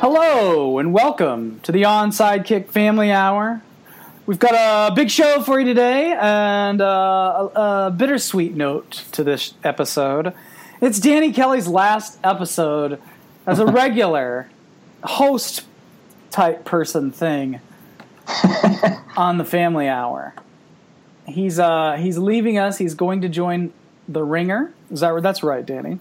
Hello and welcome to the Onside Kick Family Hour. We've got a big show for you today and uh, a, a bittersweet note to this episode. It's Danny Kelly's last episode as a regular host type person thing on the Family Hour. He's uh, he's leaving us. He's going to join the Ringer. Is that that's right, Danny?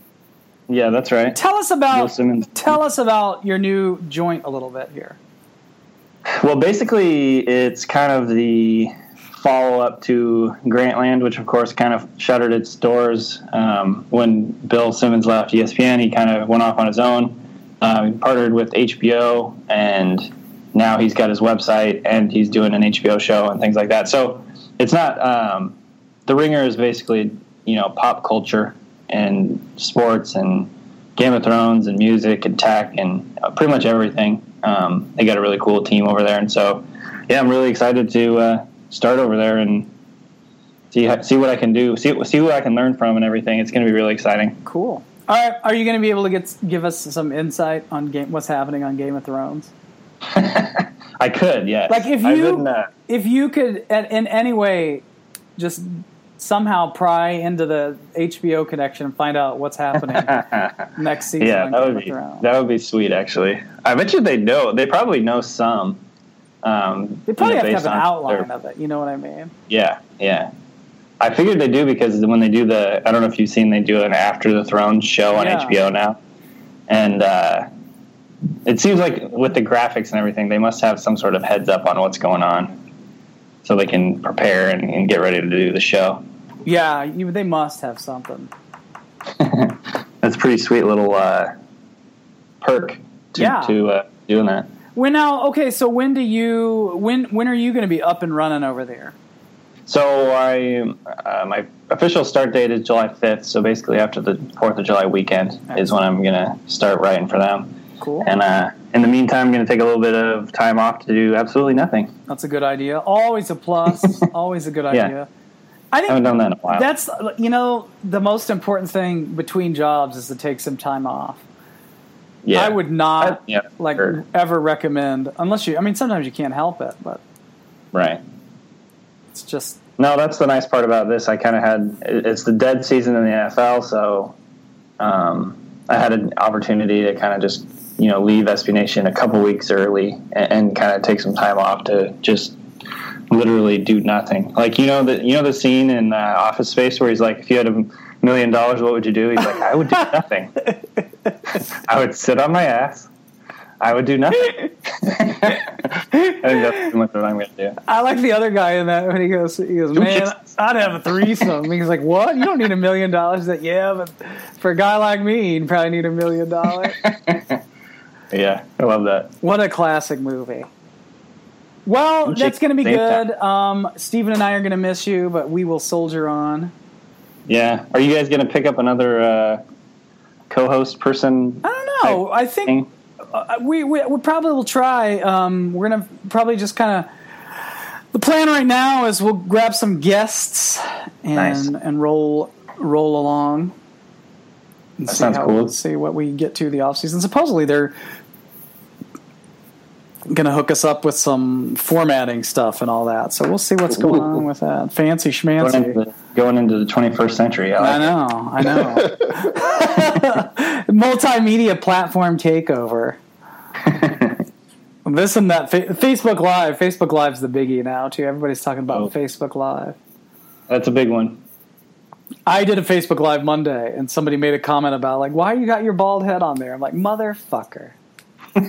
Yeah, that's right. Tell us about tell us about your new joint a little bit here. Well, basically, it's kind of the follow up to Grantland, which of course kind of shuttered its doors um, when Bill Simmons left ESPN. He kind of went off on his own. Um, he partnered with HBO, and now he's got his website and he's doing an HBO show and things like that. So it's not um, the Ringer is basically you know pop culture and sports and Game of Thrones and music and tech and uh, pretty much everything. Um, they got a really cool team over there, and so yeah, I'm really excited to uh, start over there and see see what I can do, see see what I can learn from and everything. It's going to be really exciting. Cool. All right, are you going to be able to get give us some insight on game what's happening on Game of Thrones? I could, yes. Like if you uh, if you could in, in any way just somehow pry into the HBO connection and find out what's happening next season yeah, that would be that would be sweet. Actually, I bet you they know. They probably know some. Um, they probably you know, have to have an outline their- of it. You know what I mean? Yeah, yeah. I figured they do because when they do the, I don't know if you've seen, they do an After the Throne show on Yeah. HBO now, and uh, it seems like with the graphics and everything, they must have some sort of heads up on what's going on, so they can prepare and, and get ready to do the show. Yeah, you, they must have something. That's a pretty sweet little uh, perk to, Yeah. to uh, doing that. When now? Okay, so when do you when when are you going to be up and running over there? So I, uh, my official start date is July fifth. So basically, after the Fourth of July weekend is when I'm gonna start writing for them. Cool. And uh, in the meantime, I'm going to take a little bit of time off to do absolutely nothing. That's a good idea. Always a plus. always a good Yeah. idea. I I haven't done that in a while. that's you know the most important thing between jobs is to take some time off. yeah. I would not I- yeah, like sure. ever recommend unless you. I mean, sometimes you can't help it, but Right. it's just No, that's the nice part about this. I kind of had it's the dead season in the NFL, so um, I had an opportunity to kind of just you know leave SB Nation a couple weeks early and, and kind of take some time off to just literally do nothing. Like you know the you know the scene in uh, Office Space where he's like, if you had a million dollars, what would you do? He's like, I would do nothing. I would sit on my ass. I would do nothing. I think that's what I'm going to do. I like the other guy in that when he goes, he goes, man. I'd have a threesome. He's like, what? You don't need a million dollars. That yeah, but for a guy like me, you'd probably need a million dollars. Yeah, I love that. What a classic movie. Well, that's going to be good. Um, Steven and I are going to miss you, but we will soldier on. Yeah, are you guys going to pick up another uh, co-host person? I don't know. I think uh, we, we we probably will try. Um, we're gonna probably just kind of. The plan right now is we'll grab some guests and Nice. and roll roll along. And That see sounds how- cool. See what we get to the off season. Supposedly they're gonna hook us up with some formatting stuff and all that. So we'll see what's going on with that. Fancy Going schmancy. into, the, going into the 21st century. I, I know, I know. Multimedia platform takeover. This and that. Fa- Facebook Live. Facebook Live's the biggie now too. Everybody's talking about Oh. Facebook Live. That's a big one. I did a Facebook Live Monday, and somebody made a comment about like, "Why you got your bald head on there?" I'm like, "Motherfucker,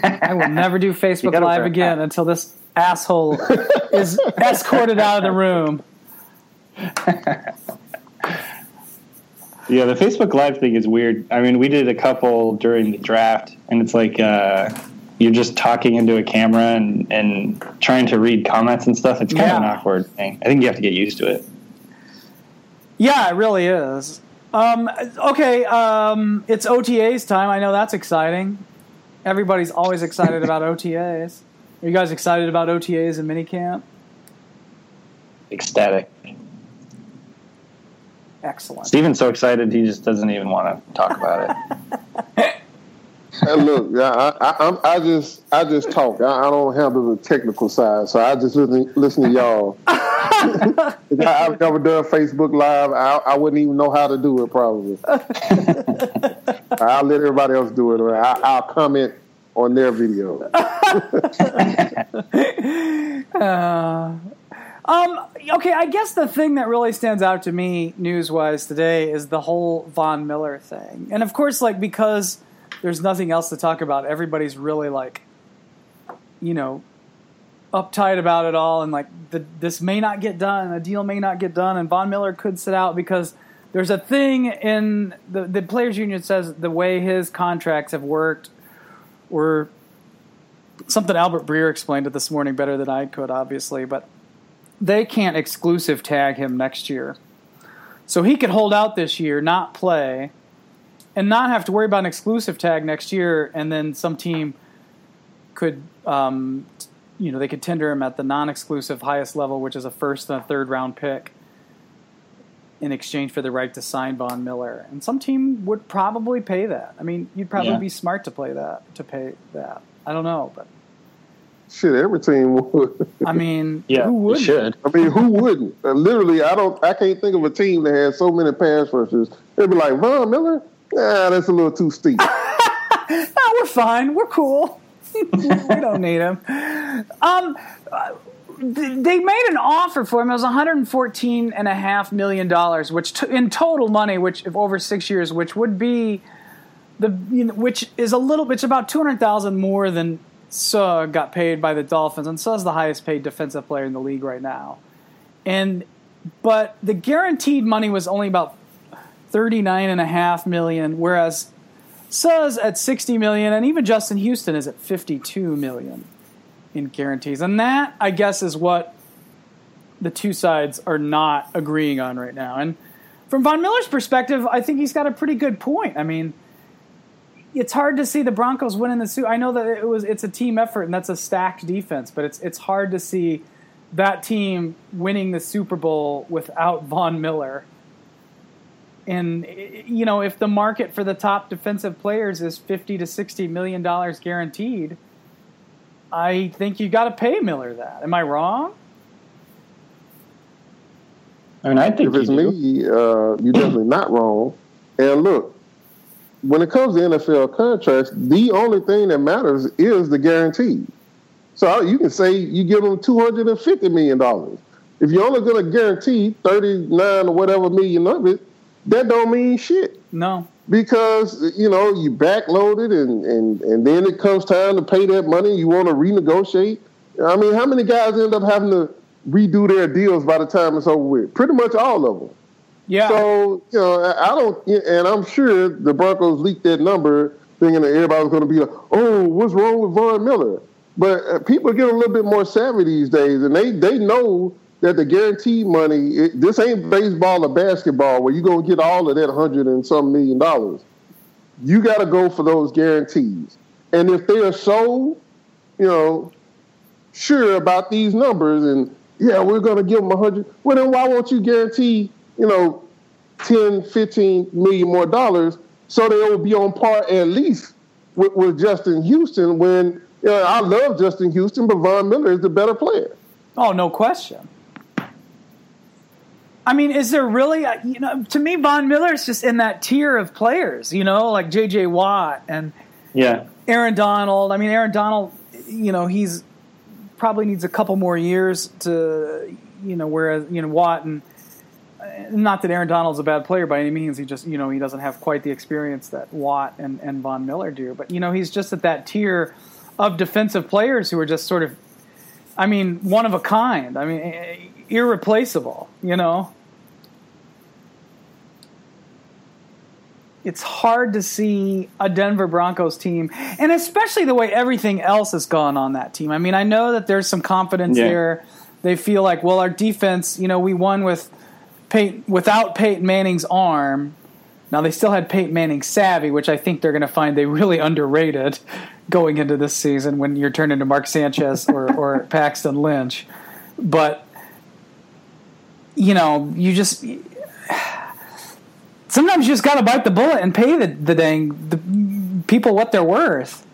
I will never do Facebook Live again hat. until this asshole is escorted out of the room." Yeah, the Facebook Live thing is weird. I mean, we did a couple during the draft, and it's like uh, you're just talking into a camera and, and trying to read comments and stuff. It's kind of an awkward thing. I think you have to get used to it. Yeah, it really is. Um, okay, um, it's OTAs time. I know that's exciting. Everybody's always excited about OTAs. Are you guys excited about OTAs and minicamp? Ecstatic. Excellent. Steven's so excited he just doesn't even want to talk about it. look, I, I, I, I just I just talk. I, I, don't handle the technical side, so I just listen listen to y'all. I, have never done Facebook Live. I, I wouldn't even know how to do it. Probably. I'll let everybody else do it. I, I'll comment on their video. uh, um, okay, I guess the thing that really stands out to me news wise today is the whole Von Miller thing. And of course, like, because there's nothing else to talk about, everybody's really like, you know, uptight about it all. And like, the, this may not get done, a deal may not get done, and Von Miller could sit out because there's a thing in the, the Players Union says the way his contracts have worked were something Albert Breer explained it this morning better than I could, obviously, but they can't exclusive tag him next year. So he could hold out this year, not play, and not have to worry about an exclusive tag next year, and then some team could, um, you know, they could tender him at the non-exclusive highest level, which is a first and a third round pick, in exchange for the right to sign Von Miller. And some team would probably pay that. I mean, you'd probably yeah. be smart to play that to pay that. I don't know, but Shit, every team would. I mean, yeah, who would? Should. I mean, who wouldn't? Uh, literally, I don't. I can't think of a team that has so many pass rushers. They'd be like Von Miller. Nah, that's a little too steep. no, we're fine. We're cool. we don't need him. Um, they made an offer for him. It was 114 and a half million dollars, which t- in total money, which if over six years, which would be the you know, which is a little. It's about 200,000 more than Suh got paid by the Dolphins, and Suh's the highest paid defensive player in the league right now. And but the guaranteed money was only about thirty nine and a half million, whereas Suh's at sixty million, and even Justin Houston is at fifty two million in guarantees. And that, I guess, is what the two sides are not agreeing on right now. And from Von Miller's perspective, I think he's got a pretty good point. I mean it's hard to see the Broncos winning the suit. I know that it was it's a team effort and that's a stacked defense, but it's it's hard to see that team winning the Super Bowl without Von Miller. And you know, if the market for the top defensive players is 50 to 60 million dollars guaranteed, I think you got to pay Miller that. Am I wrong? I mean, I think if it's me, uh, you're definitely not wrong. And look, when it comes to NFL contracts, the only thing that matters is the guarantee. So you can say you give them two hundred and fifty million dollars. If you're only going to guarantee thirty nine or whatever million of it, that don't mean shit. No, because you know you backloaded and and and then it comes time to pay that money. You want to renegotiate. I mean, how many guys end up having to redo their deals by the time it's over with? Pretty much all of them. Yeah. So you know, I don't, and I'm sure the Broncos leaked that number, thinking that everybody was going to be like, "Oh, what's wrong with Von Miller?" But uh, people get a little bit more savvy these days, and they they know that the guaranteed money, it, this ain't baseball or basketball where you're going to get all of that hundred and some million dollars. You got to go for those guarantees, and if they are so, you know, sure about these numbers, and yeah, we're going to give them a hundred. Well, then why won't you guarantee? you know, 10, 15 million more dollars, so they will be on par at least with, with Justin Houston when you know, I love Justin Houston, but Von Miller is the better player. Oh, no question. I mean, is there really, uh, you know, to me, Von Miller is just in that tier of players, you know, like J.J. Watt and yeah, Aaron Donald. I mean, Aaron Donald, you know, he's probably needs a couple more years to, you know, whereas, you know, Watt and – not that Aaron Donald's a bad player by any means. He just, you know, he doesn't have quite the experience that Watt and, and Von Miller do. But, you know, he's just at that tier of defensive players who are just sort of, I mean, one of a kind. I mean, irreplaceable, you know? It's hard to see a Denver Broncos team, and especially the way everything else has gone on that team. I mean, I know that there's some confidence yeah. there. They feel like, well, our defense, you know, we won with Peyton, without Peyton Manning's arm. Now they still had Peyton Manning savvy, which I think they're going to find they really underrated going into this season when you're turning to Mark Sanchez or, or Paxton Lynch. But you know, you just sometimes you just got to bite the bullet and pay the the dang the people what they're worth.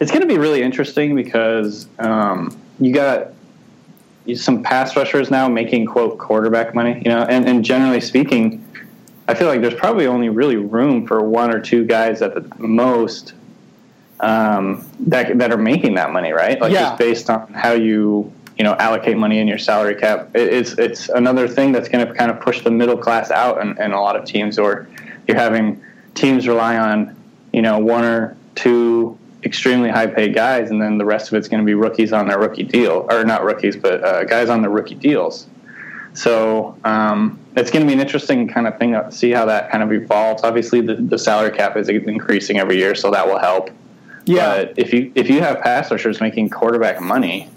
It's going to be really interesting because um, you got some pass rushers now making quote quarterback money, you know, and, and generally speaking, I feel like there's probably only really room for one or two guys at the most um, that that are making that money, right? Like Yeah. just based on how you you know allocate money in your salary cap. It's it's another thing that's going to kind of push the middle class out in, in a lot of teams, or you're having teams rely on you know one or two extremely high paid guys, and then the rest of it's going to be rookies on their rookie deal, or not rookies, but uh, guys on their rookie deals. So um, it's going to be an interesting kind of thing to see how that kind of evolves. Obviously, the, the salary cap is increasing every year, so that will help. Yeah. But if you if you have pass rushers making quarterback money,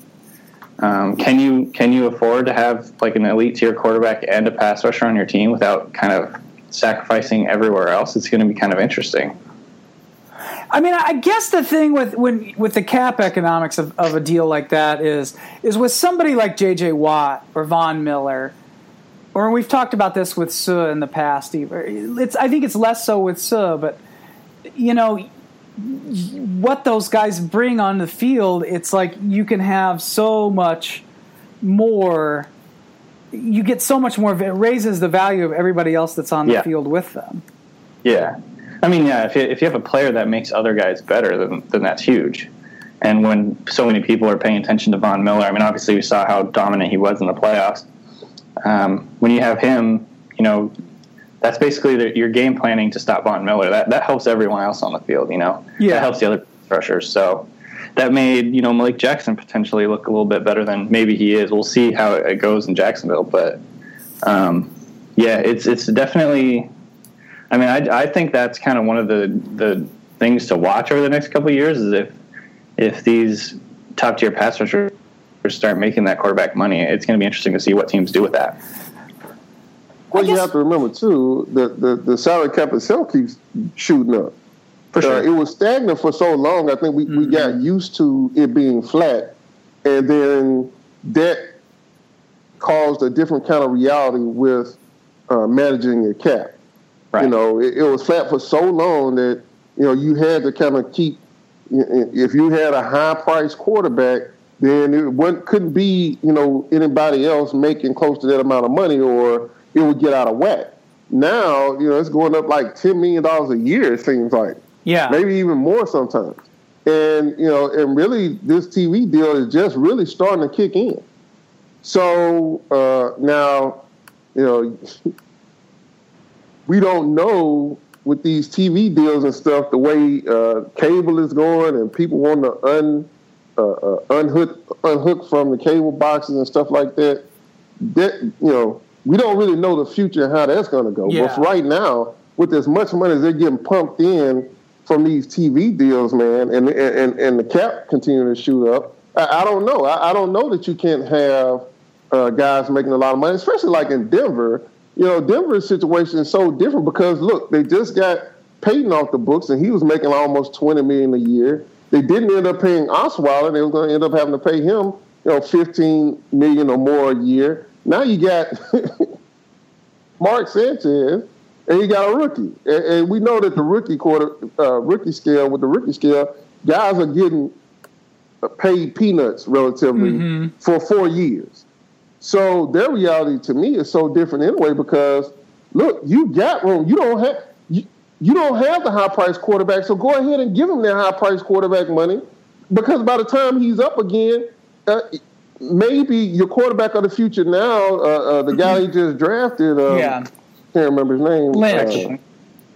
um, can you can you afford to have like an elite tier quarterback and a pass rusher on your team without kind of sacrificing everywhere else? It's going to be kind of interesting. I mean, I guess the thing with when with the cap economics of, of a deal like that is is with somebody like J.J. Watt or Von Miller, or we've talked about this with Suh in the past. Even it's I think it's less so with Suh, but you know what those guys bring on the field. It's like you can have so much more. You get so much more. It raises the value of everybody else that's on the field with them. Yeah, I mean, yeah. If you, if you have a player that makes other guys better, then then that's huge. And when so many people are paying attention to Von Miller, I mean, obviously we saw how dominant he was in the playoffs. Um, when you have him, you know, that's basically the, your game planning to stop Von Miller. That that helps everyone else on the field. You know, Yeah. that helps the other rushers. So that made you know Malik Jackson potentially look a little bit better than maybe he is. We'll see how it goes in Jacksonville, but um, yeah, it's it's definitely. I mean, I, I think that's kind of one of the the things to watch over the next couple of years is if if these top tier pass rushers start making that quarterback money, it's going to be interesting to see what teams do with that. Well, you have to remember too the, the the salary cap itself keeps shooting up. For sure. Uh, it was stagnant for so long. I think we, we got used to it being flat, and then that caused a different kind of reality with uh, managing your cap. Right. You know, it, it was flat for so long that you know you had to kind of keep. If you had a high price quarterback, then it wouldn't- couldn't be you know anybody else making close to that amount of money, or it would get out of whack. Now you know it's going up like ten million dollars a year. It seems like Yeah, maybe even more sometimes. And you know, and really, this TV deal is just really starting to kick in. So uh, now, you know, we don't know with these TV deals and stuff the way uh, cable is going, and people want to un uh, uh, unhook unhook from the cable boxes and stuff like that. That you know, we don't really know the future and how that's going to go. Yeah. But right now, with as much money as they're getting pumped in from these TV deals, man, and and and the cap continuing to shoot up, I, I don't know. I, I don't know that you can't have uh, guys making a lot of money, especially like in Denver. You know, Denver's situation is so different because look, they just got Peyton off the books, and he was making almost twenty million a year. They didn't end up paying Osweiler; they were going to end up having to pay him, you know, fifteen million or more a year. Now you got Mark Sanchez, and you got a rookie, and, and we know that the rookie quarter, uh, rookie scale with the rookie scale, guys are getting paid peanuts relatively for four years. So their reality to me is so different anyway because look, you got room. You don't have you, you don't have the high price quarterback, so go ahead and give him that high price quarterback money because by the time he's up again, uh, maybe your quarterback of the future now, uh, uh, the guy he just drafted, um, Yeah. can't remember his name, Lynch. uh,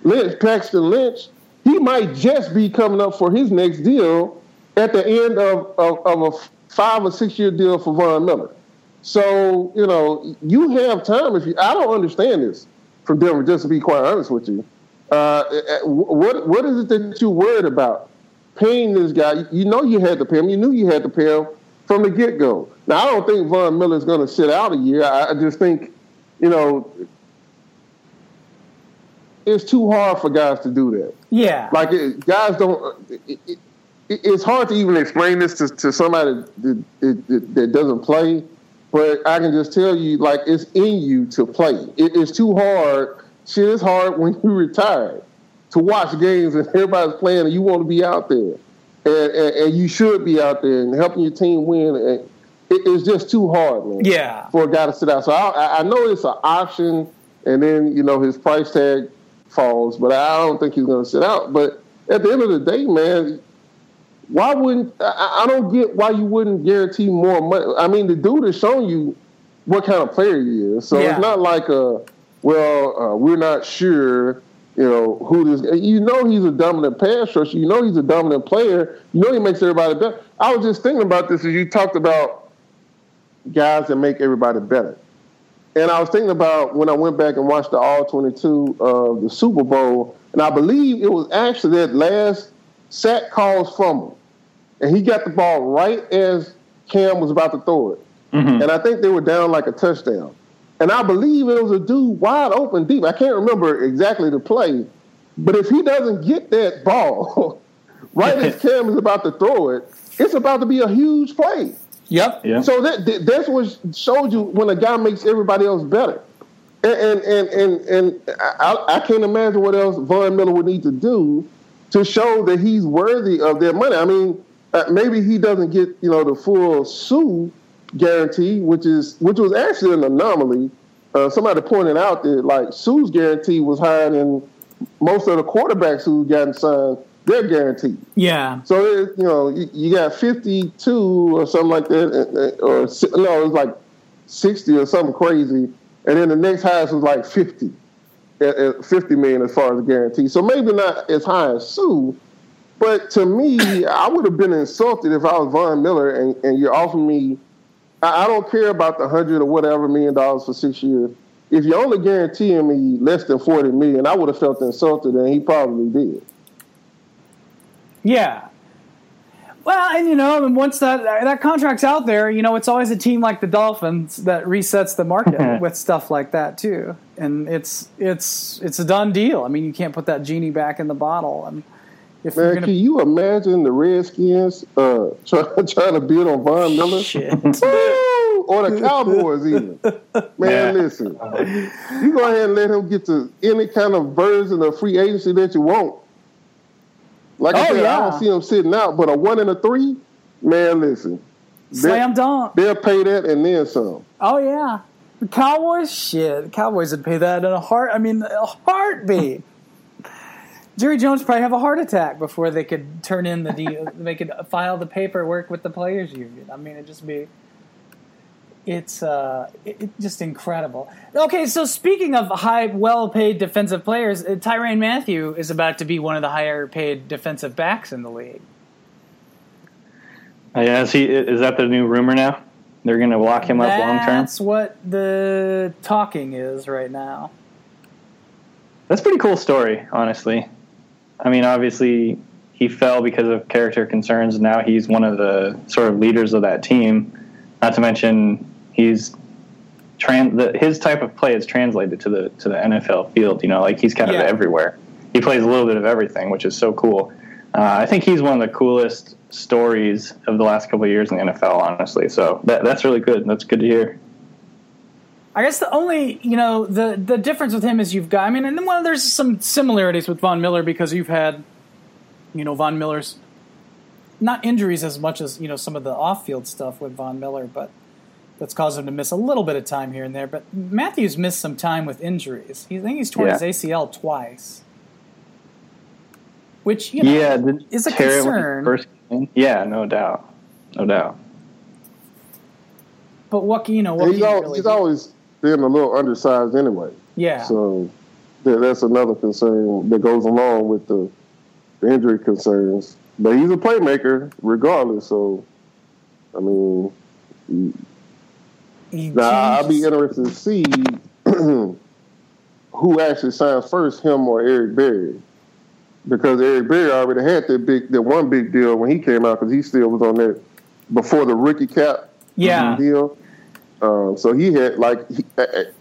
Lynch, Paxton Lynch, he might just be coming up for his next deal at the end of, of, of a five or six year deal for Von Miller. So, you know, you have time if you, I don't understand this from Denver, just to be quite honest with you. Uh, what, what is it that you're worried about? Paying this guy, you know you had to pay him, you knew you had to pay him from the get go. Now, I don't think Von Miller is going to sit out a year. I, just think, you know, it's too hard for guys to do that. yeah. Like it, guys don't. It, it, it, it's hard to even explain this to, to somebody that, that, that doesn't play. But I can just tell you, like it's in you to play. It, it's too hard. Shit is hard when you retire. to watch games and everybody's playing and you want to be out there. And, and, and you should be out there and helping your team win. And it, it's just too hard, man. Yeah. For a guy to sit out. So I, I know it's an option, and then, you know, his price tag falls, but I don't think he's going to sit out. But at the end of the day, man, why wouldn't I, I don't get why you wouldn't guarantee more money? I mean, the dude is showing you what kind of player he is, so Yeah. it's not like a well, uh, we're not sure. You know who this. You know he's a dominant pass rusher. You know he's a dominant player. You know he makes everybody better. I was just thinking about this as you talked about guys that make everybody better. And I was thinking about when I went back and watched the All 22 of the Super Bowl, and I believe it was actually that last sack calls fumble. And he got the ball right as Cam was about to throw it. Mm-hmm. And I think they were down like a touchdown. And I believe it was a dude wide open deep. I can't remember exactly the play, but if he doesn't get that ball right as Cam is about to throw it, it's about to be a huge play. Yep. Yeah. So that that- that's what shows you when a guy makes everybody else better. And and and and, and I, I can't imagine what else Von Miller would need to do to show that he's worthy of their money. I mean, uh, maybe he doesn't get you know the full Suh guarantee, which is which was actually an anomaly. Uh, somebody pointed out that like Suh's guarantee was higher than most of the quarterbacks who gotten signed. Their guaranteed. Yeah. So it, you know, you, you got fifty-two or something like that, or no, it was like sixty or something crazy, and then the next highest was like fifty, fifty million as far as guarantee. So maybe not as high as Suh, but to me, I would have been insulted if I was Von Miller and, and you're offering me. I, I don't care about the hundred or whatever million dollars for six years. If you're only guaranteeing me less than forty million, I would have felt insulted, and he probably did. Yeah. Well, and you know, and once that that contract's out there, you know, it's always a team like the Dolphins that resets the market with stuff like that too. And it's it's it's a done deal. I mean, you can't put that genie back in the bottle. And if you're Man, gonna can you imagine the Redskins uh, trying trying to build on Von Miller? shit, Or the Cowboys even. Man, Yeah. listen. You go ahead and let him get to any kind of version of free agency that you want. Like I Oh, said, I don't see them sitting out, but a one and a three, man, listen. slam dunk. They'll pay that and then some. Oh yeah, the Cowboys. Shit, the Cowboys would pay that in a heart. I mean, a heartbeat. Jerry Jones probably have a heart attack before they could turn in the deal. they could file the paperwork with the players union. I mean, it'd just be. It's uh, it, it just incredible. Okay, so speaking of high, well-paid defensive players, uh, Tyrann Mathieu is about to be one of the higher-paid defensive backs in the league. Uh, yeah, is, he, is that the new rumor now? They're going to lock him up long term. That's what the talking is right now. That's a pretty cool story, honestly. I mean, obviously, he fell because of character concerns. Now he's one of the sort of leaders of that team. Not to mention, he's tran- the, his type of play is translated to the to the NFL field. You know, like he's kind of everywhere. He plays a little bit of everything, which is so cool. Uh, I think he's one of the coolest stories of the last couple of years in the NFL, honestly. So that, that's really good. That's good to hear. I guess the only you know the the difference with him is you've got I mean and then well there's some similarities with Von Miller because you've had you know Von Miller's not injuries as much as you know some of the off field stuff with Von Miller but that's caused him to miss a little bit of time here and there but Mathieu's missed some time with injuries he, I think he's torn Yeah. his ACL twice which you know yeah, did is a Terry concern. First came in? yeah, no doubt, no doubt. but what you know what he's, can you al- really he's always been a little undersized anyway. yeah So that, that's another concern that goes along with the, the injury concerns. But he's a playmaker regardless. So, I mean, He now I'll be interested to see who actually signs first, him or Eric Berry. Because Eric Berry already had that big, that one big deal when he came out, because he still was on that before the rookie cap yeah deal. Um, so he had like he,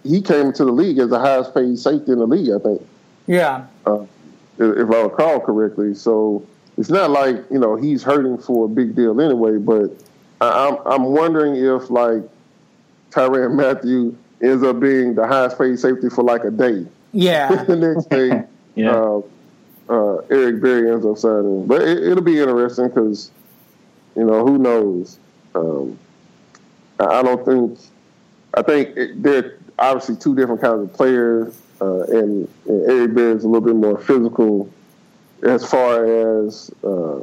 he came into the league as the highest paid safety in the league, I think, yeah uh, if if I recall correctly. So it's not like you know he's hurting for a big deal anyway. But I, I'm I'm wondering if like Tyrann Mathieu ends up being the highest paid safety for like a day. yeah the next day, Yeah. uh, uh, Eric Berry ends up signing. But it, will be interesting because, you know, who knows? Um, I don't think. I think it, they're obviously two different kinds of players, uh, and, and, Eric Berry is a little bit more physical as far as uh,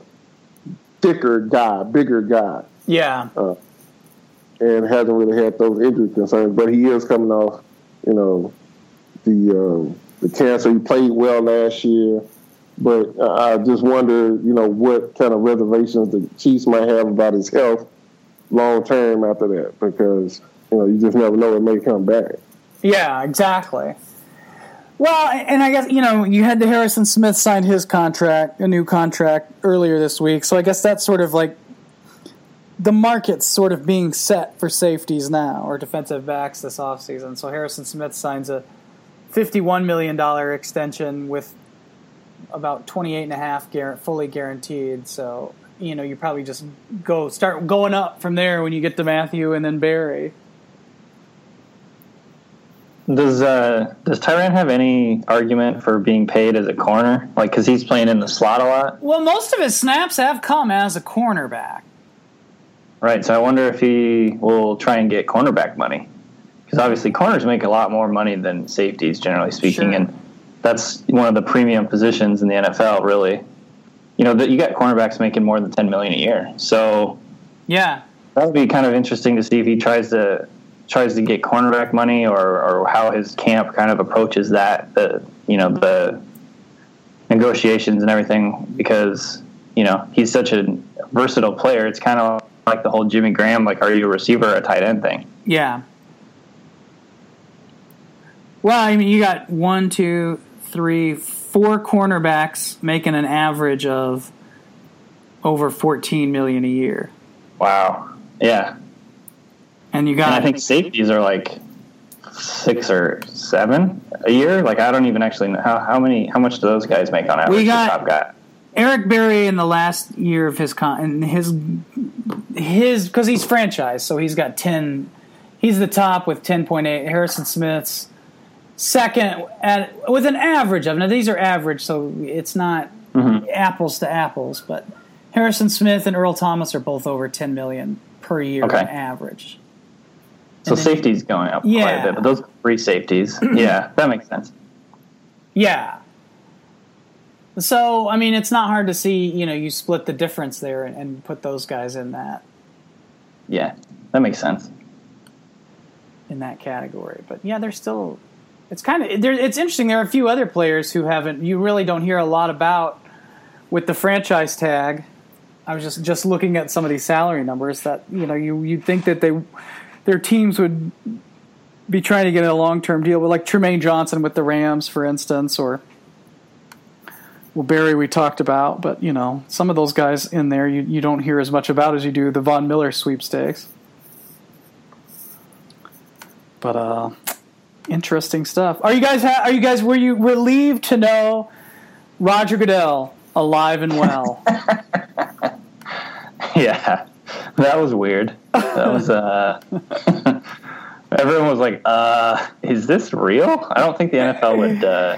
thicker guy, bigger guy. Yeah. Uh, and hasn't really had those injury concerns, but he is coming off, you know, the um, the cancer. He played well last year, but I just wonder, you know, what kind of reservations the Chiefs might have about his health long term after that, because you know you just never know it may come back. Yeah, exactly. Well, and I guess you know you had the Harrison Smith signed his contract, a new contract earlier this week, so I guess that's sort of like the market's sort of being set for safeties now or defensive backs this offseason. So Harrison Smith signs a $51 million extension with about 28 and a half fully guaranteed. So, you know, you probably just go start going up from there when you get to Mathieu and then Berry. Does uh, does Tyrann have any argument for being paid as a corner? Like, because he's playing in the slot a lot. Well, most of his snaps have come as a cornerback. Right. So I wonder if he will try and get cornerback money, because obviously corners make a lot more money than safeties, generally speaking, sure. and that's one of the premium positions in the NFL. Really, you know, that you got cornerbacks making more than ten million a year. So yeah, that would be kind of interesting to see if he tries to tries to get cornerback money or, or how his camp kind of approaches that the you know the negotiations and everything because you know he's such a versatile player it's kind of like the whole Jimmy Graham like are you a receiver or a tight end thing yeah well I mean you got one two three four cornerbacks making an average of over 14 million a year wow yeah and you got. And I think safeties are like six or seven a year. Like I don't even actually know how, how many how much do those guys make on average? We got top guy. Eric Berry in the last year of his con and his his because he's franchise, so he's got ten. He's the top with ten point eight. Harrison Smith's second at with an average of now these are average, so it's not mm-hmm. apples to apples, but Harrison Smith and Earl Thomas are both over ten million per year okay. on average. So then, safety's going up yeah. quite a bit, but those free safeties, yeah, that makes sense. Yeah. So I mean, it's not hard to see. You know, you split the difference there and, and put those guys in that. Yeah, that makes sense. In that category, but yeah, they're still. It's kind of it's interesting. There are a few other players who haven't. You really don't hear a lot about with the franchise tag. I was just just looking at some of these salary numbers that you know you you'd think that they their teams would be trying to get a long term deal with, like Trumaine Johnson with the Rams, for instance, or well Berry we talked about, but you know some of those guys in there you, you don't hear as much about as you do the Von Miller sweepstakes. But uh, interesting stuff. Are you guys? Ha- are you guys? Were you relieved to know Roger Goodell alive and well? yeah, that was weird. That was uh everyone was like, uh, is this real? I don't think the NFL would uh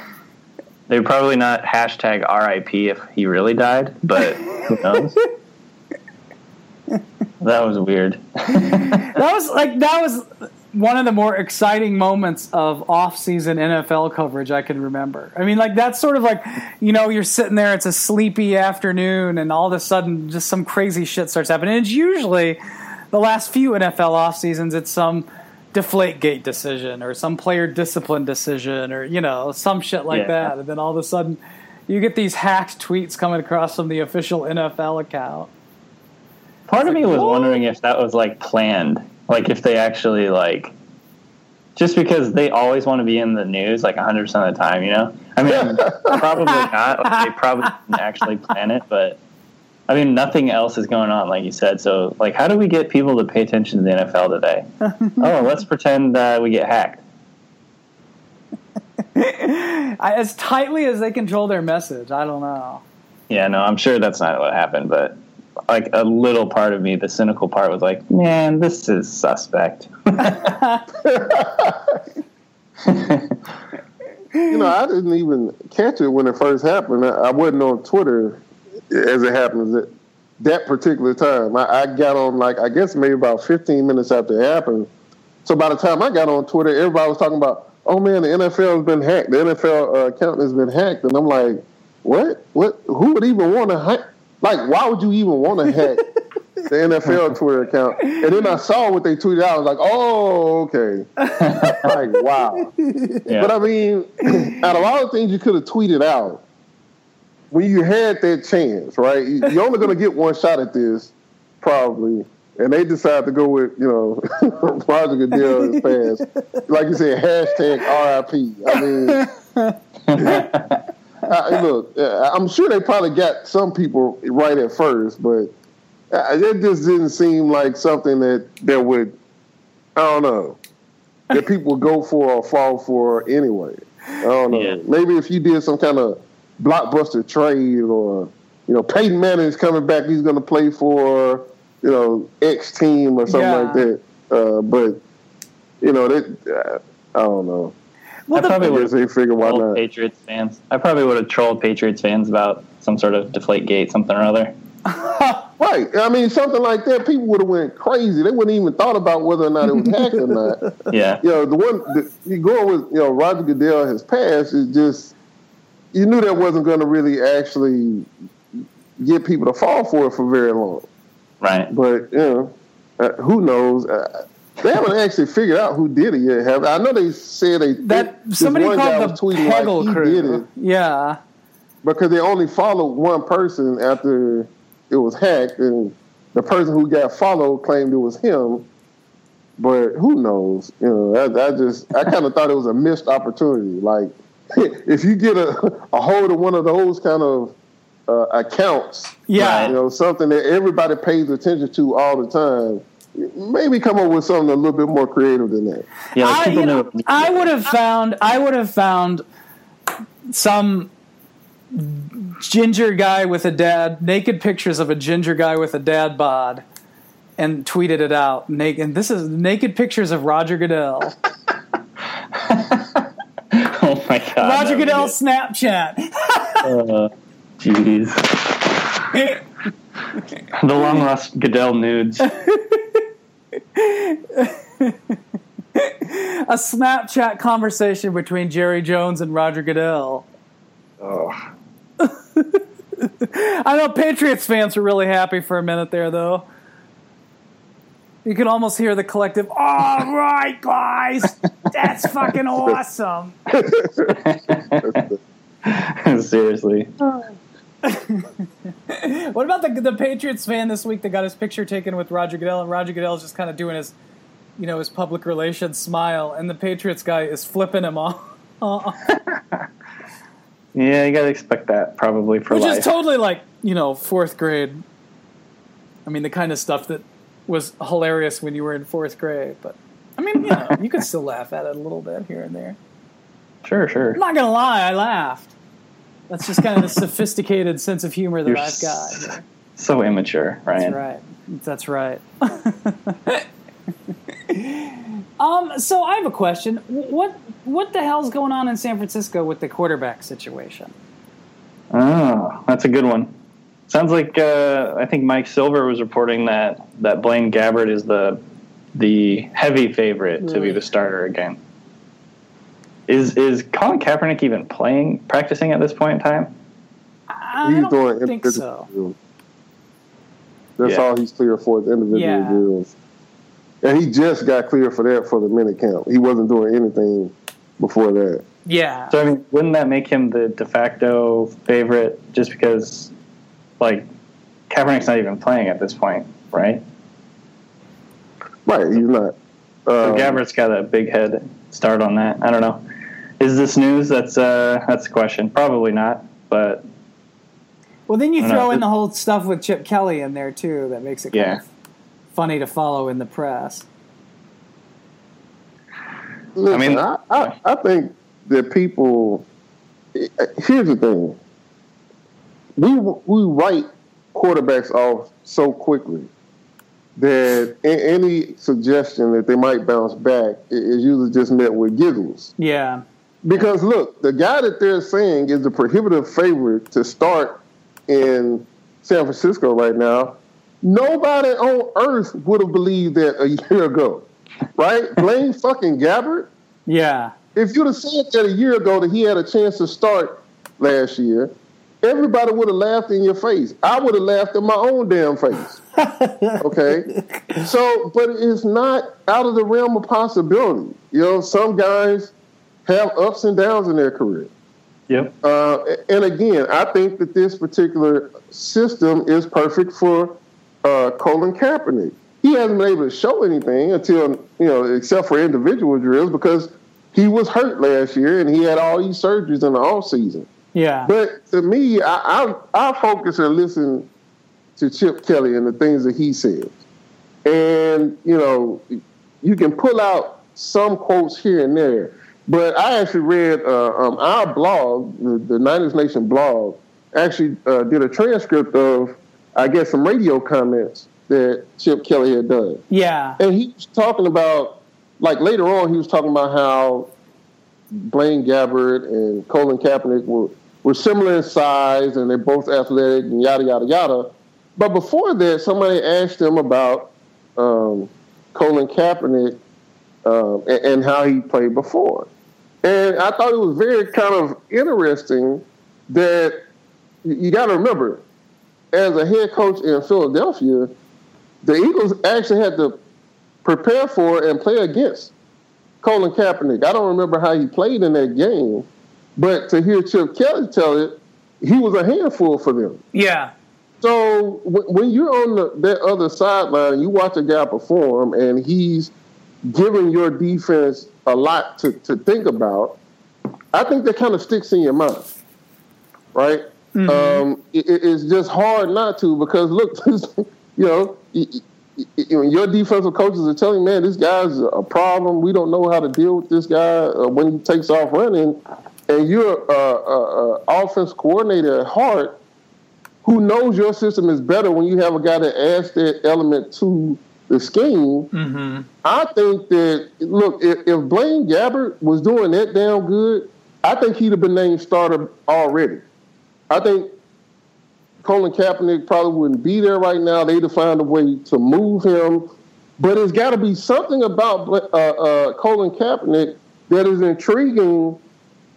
they would probably not hashtag RIP if he really died, but who knows? that was weird. that was like that was one of the more exciting moments of off-season NFL coverage I can remember. I mean, like that's sort of like, you know, you're sitting there, it's a sleepy afternoon, and all of a sudden, just some crazy shit starts happening. And it's usually the last few NFL off seasons, it's some deflate gate decision or some player discipline decision or you know some shit like yeah. that, and then all of a sudden, you get these hacked tweets coming across from the official NFL account. Part it's of like, me was wondering if that was like planned like if they actually like just because they always want to be in the news like 100% of the time, you know? I mean, probably not. Like, they probably didn't actually plan it, but I mean, nothing else is going on, like you said. So, like, how do we get people to pay attention to the NFL today? oh, let's pretend uh, we get hacked. as tightly as they control their message, I don't know. Yeah, no, I'm sure that's not what happened, but like a little part of me, the cynical part was like, man, this is suspect. you know, I didn't even catch it when it first happened. I, I wasn't on Twitter as it happens at that particular time. I, I got on like I guess maybe about 15 minutes after it happened. So by the time I got on Twitter, everybody was talking about, "Oh man, the NFL has been hacked. The NFL uh, account has been hacked," and I'm like, "What? What? Who would even want to hack? Like, why would you even want to hack the NFL Twitter account?" And then I saw what they tweeted out. I was like, "Oh, okay." like, wow. Yeah. But I mean, out of all the things you could have tweeted out, when you had that chance, right? you- You're only going to get one shot at this, probably. And they decide to go with, you know, Roger Goodell is passed. Like you said, hashtag RIP. I mean, I, look, I'm sure they probably got some people right at first, but it just didn't seem like something that that would, I don't know, that people would go for or fall for anyway. I don't know. Yeah. Maybe if you did some kind of blockbuster trade or, you know, Peyton Manning's coming back, he's going to play for, you know, X team or something Yeah. like that. Uh, but, you know, that, uh, I don't know. Well, I probably would guess they figure why not. Patriots fans. I probably would have trolled Patriots fans about some sort of deflate gate, something or other. Right. I mean, something like that, people would have went crazy. They wouldn't even thought about whether or not it was hacked or not. Yeah. You know, the one the, you go with, you know, Roger Goodell has passed is just you knew that wasn't going to really actually get people to fall for it for very long. Right. But you know, uh, who knows? Uh, they haven't actually figured out who did it yet. Have I know they said they that this somebody one guy called was the tweeting like Peggle he crew. did it Yeah. because they only followed one person after it was hacked, and the person who got followed claimed it was him. But who knows? You know, I, I just I kind of thought it was a missed opportunity. Like, if you get a, a hold of one of those kind of uh, accounts, Yeah. you know, something that everybody pays attention to all the time, maybe come up with something a little bit more creative than that. Yeah. Like I, you know, knew. I would have found I would have found some ginger guy with a dad naked pictures of a ginger guy with a dad bod and tweeted it out naked and this is naked pictures of Roger Goodell my god. Roger Goodell Snapchat Uh, Jeez. the long lost Goodell nudes. a Snapchat conversation between Jerry Jones and Roger Goodell Oh. I know Patriots fans were really happy for a minute there, though. You could almost hear the collective, all right, guys, that's fucking awesome. Seriously. What about the, the Patriots fan this week that got his picture taken with Roger Goodell, and Roger Goodell's just kind of doing his, you know, his public relations smile, and the Patriots guy is flipping him off. Yeah, you gotta expect that probably for Which life. is totally like, you know, fourth grade. I mean, the kind of stuff that was hilarious when you were in fourth grade. But, I mean, you know, you could still laugh at it a little bit here and there. sure, sure. I'm not going to lie, I laughed. That's just kind of the sophisticated sense of humor that You're I've got. here. So immature, Ryan. That's right. That's right. um, so I have a question. What what the hell's going on in San Francisco with the quarterback situation? Oh, that's a good one. Sounds like uh, I think Mike Silver was reporting that that Blaine Gabbert is the the heavy favorite to be the starter again. Is is Colin Kaepernick even playing practicing at this point in time? I He's don't doing think so. That's Yeah. all he's clear for is individual Yeah. drills. And he just got cleared for that for the minute count. He wasn't doing anything before that. Yeah. So I mean, wouldn't that make him the de facto favorite just because, like, Kaepernick's not even playing at this point, right? Right, he's not. So Um, Gabbert's got a big head start on that. I don't know. Is this news? That's uh, that's the question. Probably not, but Well, then you throw know. in the whole stuff with Chip Kelly in there too. That makes it kind Yeah. of funny to follow in the press. Listen, I mean- I, I, I think that people. Here's the thing. We we write quarterbacks off so quickly that any suggestion that they might bounce back is usually just met with giggles. Yeah. Because look, the guy that they're saying is the prohibitive favorite to start in San Francisco right now, nobody on earth would have believed that a year ago, right? Blaine fucking Gabbert. Yeah. If you'd have said that a year ago that he had a chance to start last year, everybody would have laughed in your face. I would have laughed in my own damn face. okay? So, but it's not out of the realm of possibility. You know, some guys have ups and downs in their career. Yep. Uh, and again, I think that this particular system is perfect for uh, Colin Kaepernick. He hasn't been able to show anything until, you know, except for individual drills because he was hurt last year and he had all these surgeries in the off season. Yeah. But to me, I, I, I focus and listen to Chip Kelly and the things that he says. And, you know, you can pull out some quotes here and there. But I actually read uh, um, our blog, the, the Niners Nation blog, actually uh, did a transcript of, I guess, some radio comments that Chip Kelly had done. Yeah. And he was talking about, like later on, he was talking about how Blaine Gabbert and Colin Kaepernick were, were similar in size and they're both athletic and yada, yada, yada. But before that, somebody asked him about um, Colin Kaepernick um, and, and, how he played before. And I thought it was very kind of interesting that you got to remember, as a head coach in Philadelphia, the Eagles actually had to prepare for and play against Colin Kaepernick. I don't remember how he played in that game, but to hear Chip Kelly tell it, he was a handful for them. Yeah. So when you're on the, that other sideline, you watch a guy perform, and he's giving your defense a lot to, to think about. I think that kind of sticks in your mind, right? Mm-hmm. Um, it, it's just hard not to because look, you know, your defensive coaches are telling, man, this guy's a problem. We don't know how to deal with this guy uh, when he takes off running. And you're an offense coordinator at heart who knows your system is better when you have a guy that adds that element to the scheme. Mm-hmm. I think that look, if, if Blaine Gabbert was doing that damn good, I think he'd have been named starter already. I think Colin Kaepernick probably wouldn't be there right now. They'd have found a way to move him. But it's got to be something about uh, uh, Colin Kaepernick that is intriguing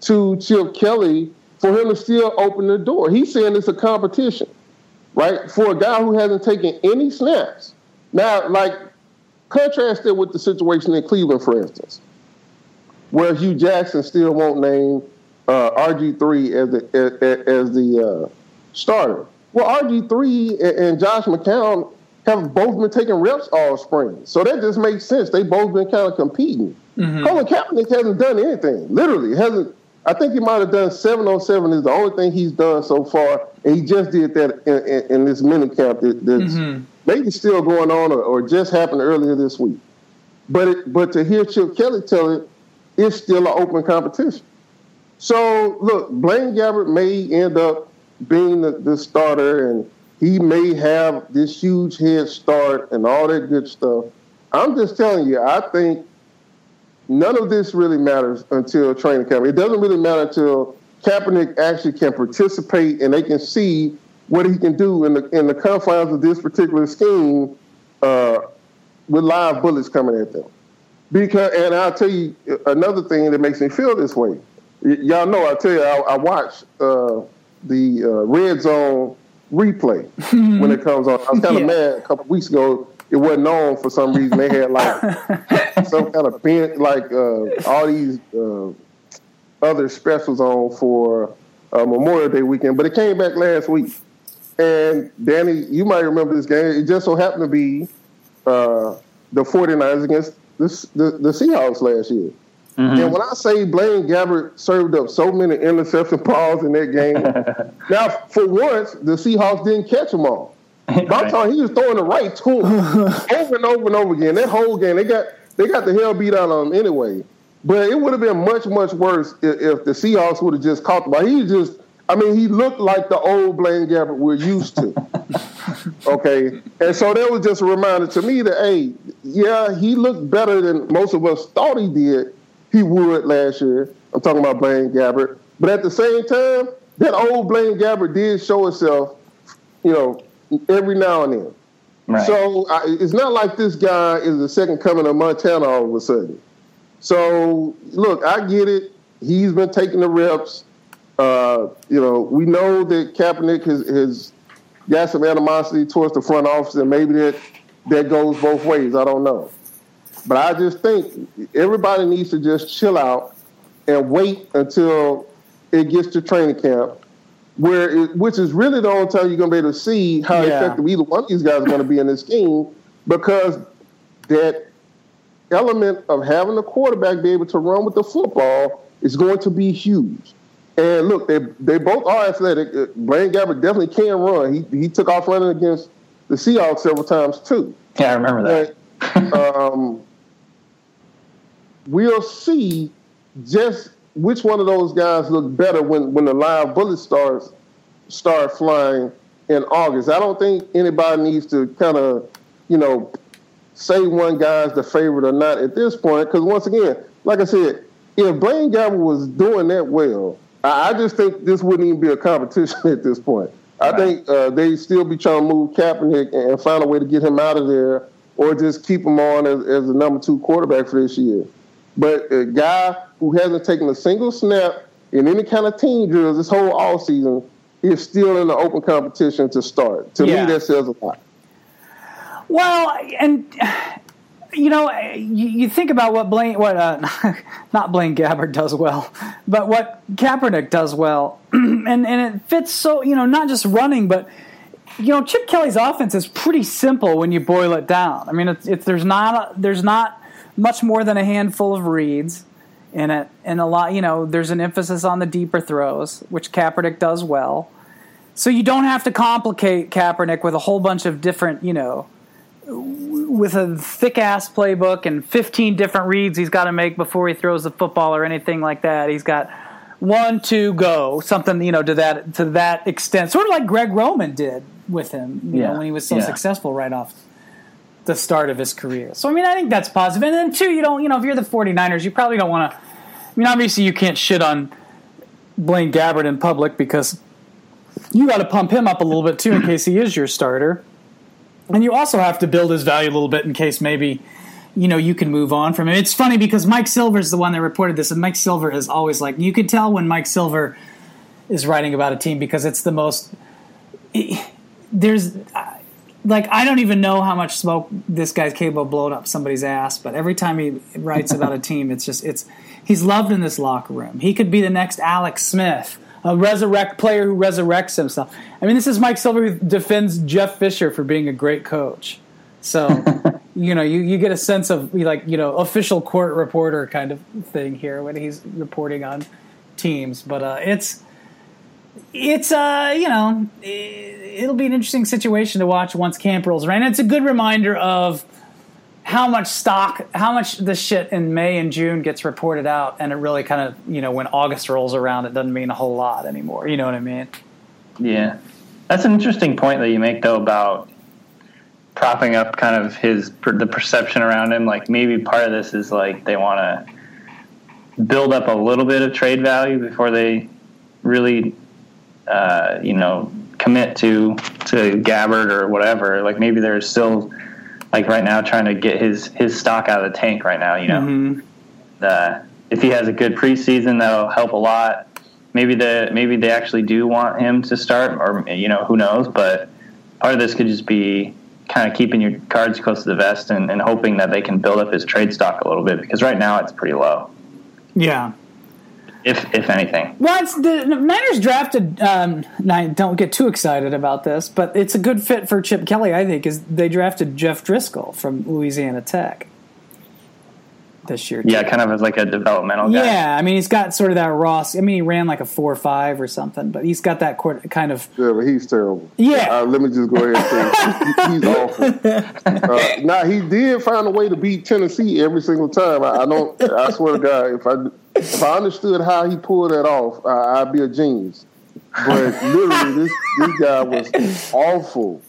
to Chip Kelly for him to still open the door. He's saying it's a competition, right? For a guy who hasn't taken any snaps. Now, like, contrast it with the situation in Cleveland, for instance, where Hue Jackson still won't name uh, RG3 as the, as, as the uh, starter. Well, RG3 and Josh McCown have both been taking reps all spring. So that just makes sense. They both been kind of competing. Mm-hmm. Colin Kaepernick hasn't done anything. Literally, hasn't I think he might have done seven on seven. Is the only thing he's done so far, and he just did that in, in, in this mini camp that, that's mm-hmm. maybe still going on or, or, just happened earlier this week. But it, but to hear Chip Kelly tell it, it's still an open competition. So look, Blaine Gabbert may end up being the, the starter, and he may have this huge head start and all that good stuff. I'm just telling you, I think none of this really matters until training camp. It doesn't really matter until Kaepernick actually can participate and they can see what he can do in the in the confines of this particular scheme uh, with live bullets coming at them. Because, and I'll tell you another thing that makes me feel this way. Y- y'all know, I tell you, I, I watch uh, the uh, red zone replay when it comes on. I was kind of yeah. mad a couple weeks ago it wasn't on for some reason. They had like some kind of bench, like uh, all these uh, other specials on for uh, Memorial Day weekend, but it came back last week. And Danny, you might remember this game. It just so happened to be uh, the 49ers against the, the, the Seahawks last year. Mm-hmm. And when I say Blaine Gabbert served up so many interception balls in that game, now for once the Seahawks didn't catch them all. By time he was throwing the right to over and over and over again. That whole game, they got they got the hell beat out of him anyway. But it would have been much much worse if, if the Seahawks would have just caught the ball. He just, I mean, he looked like the old Blaine Gabbert we're used to. okay, and so that was just a reminder to me that hey, yeah, he looked better than most of us thought he did. He would last year. I'm talking about Blaine Gabbert. But at the same time, that old Blaine Gabbert did show itself, you know, every now and then. Right. So I, it's not like this guy is the second coming of Montana all of a sudden. So look, I get it. He's been taking the reps. Uh, you know, we know that Kaepernick has, has got some animosity towards the front office, and maybe that that goes both ways. I don't know, but I just think everybody needs to just chill out and wait until it gets to training camp where it, which is really the only time you're going to be able to see how yeah. effective either one of these guys are going to be in this scheme because that element of having the quarterback be able to run with the football is going to be huge. And look, they they both are athletic. Uh, Blaine Gabbert definitely can run. He he took off running against the Seahawks several times too. Yeah, I remember that. Um, we'll see just which one of those guys look better when, when the live bullets starts start flying in August? I don't think anybody needs to kind of, you know, say one guy's the favorite or not at this point. Because once again, like I said, if Blaine Gabbert was doing that well, I, I just think this wouldn't even be a competition at this point. Right. I think uh, they still be trying to move Kaepernick and find a way to get him out of there, or just keep him on as, as the number two quarterback for this year. But a guy who hasn't taken a single snap in any kind of team drills this whole all season is still in the open competition to start. To yeah. me, that says a lot. Well, and you know, you, you think about what Blaine, what uh, not Blaine Gabbert does well, but what Kaepernick does well, and and it fits so you know not just running, but you know Chip Kelly's offense is pretty simple when you boil it down. I mean, it's, it's there's not a, there's not much more than a handful of reads in it, and a lot. You know, there's an emphasis on the deeper throws, which Kaepernick does well. So you don't have to complicate Kaepernick with a whole bunch of different, you know, with a thick ass playbook and 15 different reads he's got to make before he throws the football or anything like that. He's got one, two, go, something you know to that to that extent, sort of like Greg Roman did with him, you yeah. know, when he was so yeah. successful right off the start of his career. So I mean, I think that's positive. And then two, you don't, you know, if you're the 49ers, you probably don't want to. I mean, obviously, you can't shit on Blaine Gabbert in public because you got to pump him up a little bit too in case he is your starter. And you also have to build his value a little bit in case maybe you know you can move on from him. It's funny because Mike Silver is the one that reported this, and Mike Silver is always like you can tell when Mike Silver is writing about a team because it's the most. There's like I don't even know how much smoke this guy's capable of blowing up somebody's ass, but every time he writes about a team, it's just it's he's loved in this locker room. He could be the next Alex Smith, a resurrect player who resurrects himself. I mean, this is Mike Silver who defends Jeff Fisher for being a great coach. So, you know, you, you get a sense of like you know official court reporter kind of thing here when he's reporting on teams, but uh, it's it's uh you know it'll be an interesting situation to watch once camp rolls around. It's a good reminder of how much stock, how much the shit in May and June gets reported out, and it really kind of you know when August rolls around, it doesn't mean a whole lot anymore. You know what I mean? Yeah, that's an interesting point that you make though about propping up kind of his the perception around him. Like maybe part of this is like they want to build up a little bit of trade value before they really uh, you know, commit to to Gabbert or whatever. Like maybe they're still like right now trying to get his his stock out of the tank right now. You know, mm-hmm. the, if he has a good preseason, that'll help a lot. Maybe the maybe they actually do want him to start, or you know, who knows? But part of this could just be kind of keeping your cards close to the vest and, and hoping that they can build up his trade stock a little bit because right now it's pretty low. Yeah, if if anything. Well, it's the Niners drafted. Um, I don't get too excited about this, but it's a good fit for Chip Kelly. I think is they drafted Jeff Driskel from Louisiana Tech this year. Too. Yeah, kind of as like a developmental guy. Yeah, I mean he's got sort of that Ross. I mean he ran like a four or five or something, but he's got that kind of. Yeah, but he's terrible. Yeah, uh, let me just go ahead and say he's awful. Uh, now he did find a way to beat Tennessee every single time. I, I don't. I swear to God, if I if I understood how he pulled that off, uh, I'd be a genius. But literally, this this guy was awful,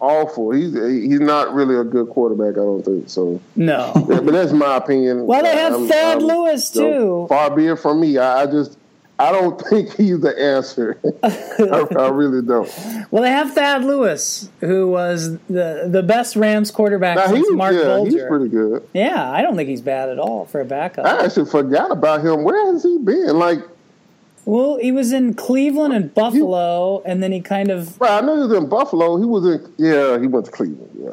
awful. He's he's not really a good quarterback. I don't think so. No, Yeah, but that's my opinion. Well, they have I'm- Thad I'm- Lewis, you know, too. Far be it from me. I, I just I don't think he's the answer. I, I really don't. well, they have Thad Lewis, who was the the best Rams quarterback Now, since he's, Mark yeah, he's pretty good. yeah, I don't think he's bad at all for a backup. I actually forgot about him. Where has he been? Like, well, he was in Cleveland and Buffalo, and then he kind of. well, I know he was in Buffalo. He was in, yeah, he went to Cleveland. Yeah.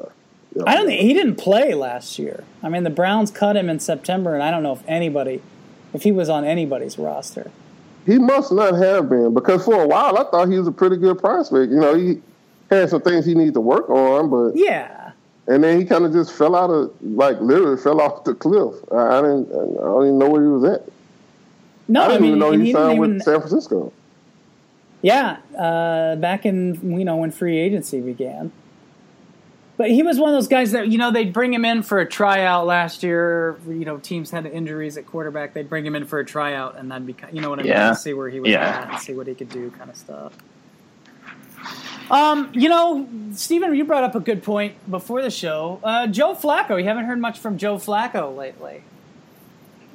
yeah. I don't think he didn't play last year. I mean, the Browns cut him in September, and I don't know if anybody, if he was on anybody's roster. He must not have been because for a while I thought he was a pretty good prospect. You know, he had some things he needed to work on, but Yeah, and then he kind of just fell out of like literally fell off the cliff. I, I didn't, I don't even know where he was at. no, I I, didn't mean, even know he he signed even. with San Francisco. Yeah, uh, back in you know when free agency began. But he was one of those guys that you know they'd bring him in for a tryout last year. You know, teams had injuries at quarterback. They'd bring him in for a tryout, and that'd be you know what I mean. Yeah. See where he was Yeah. at and see what he could do, kind of stuff. Um, you know, Stephen, you brought up a good point before the show. Uh, Joe Flacco, you haven't heard much from Joe Flacco lately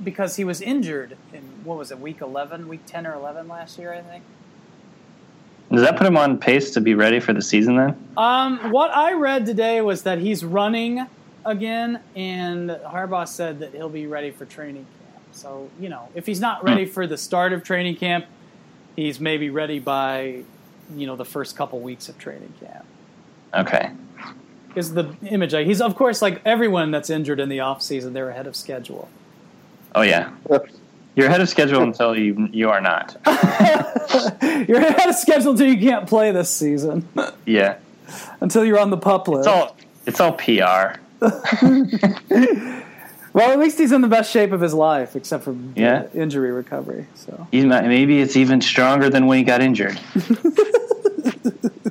because he was injured in what was it, week eleven, week ten or eleven last year, I think. Does that put him on pace to be ready for the season then? Um, what I read today was that he's running again, and Harbaugh said that he'll be ready for training camp. So, you know, if he's not ready for the start of training camp, he's maybe ready by, you know, the first couple weeks of training camp. Okay. Is the image he's of course like everyone that's injured in the off season, they're ahead of schedule. Oh yeah. You're ahead of schedule until you you are not. You're ahead of schedule until you can't play this season, Yeah. until you're on the pup list. It's all it's all PR. well, at least he's in the best shape of his life, except for Yeah. injury recovery. So. He's not- Maybe it's even stronger than when he got injured.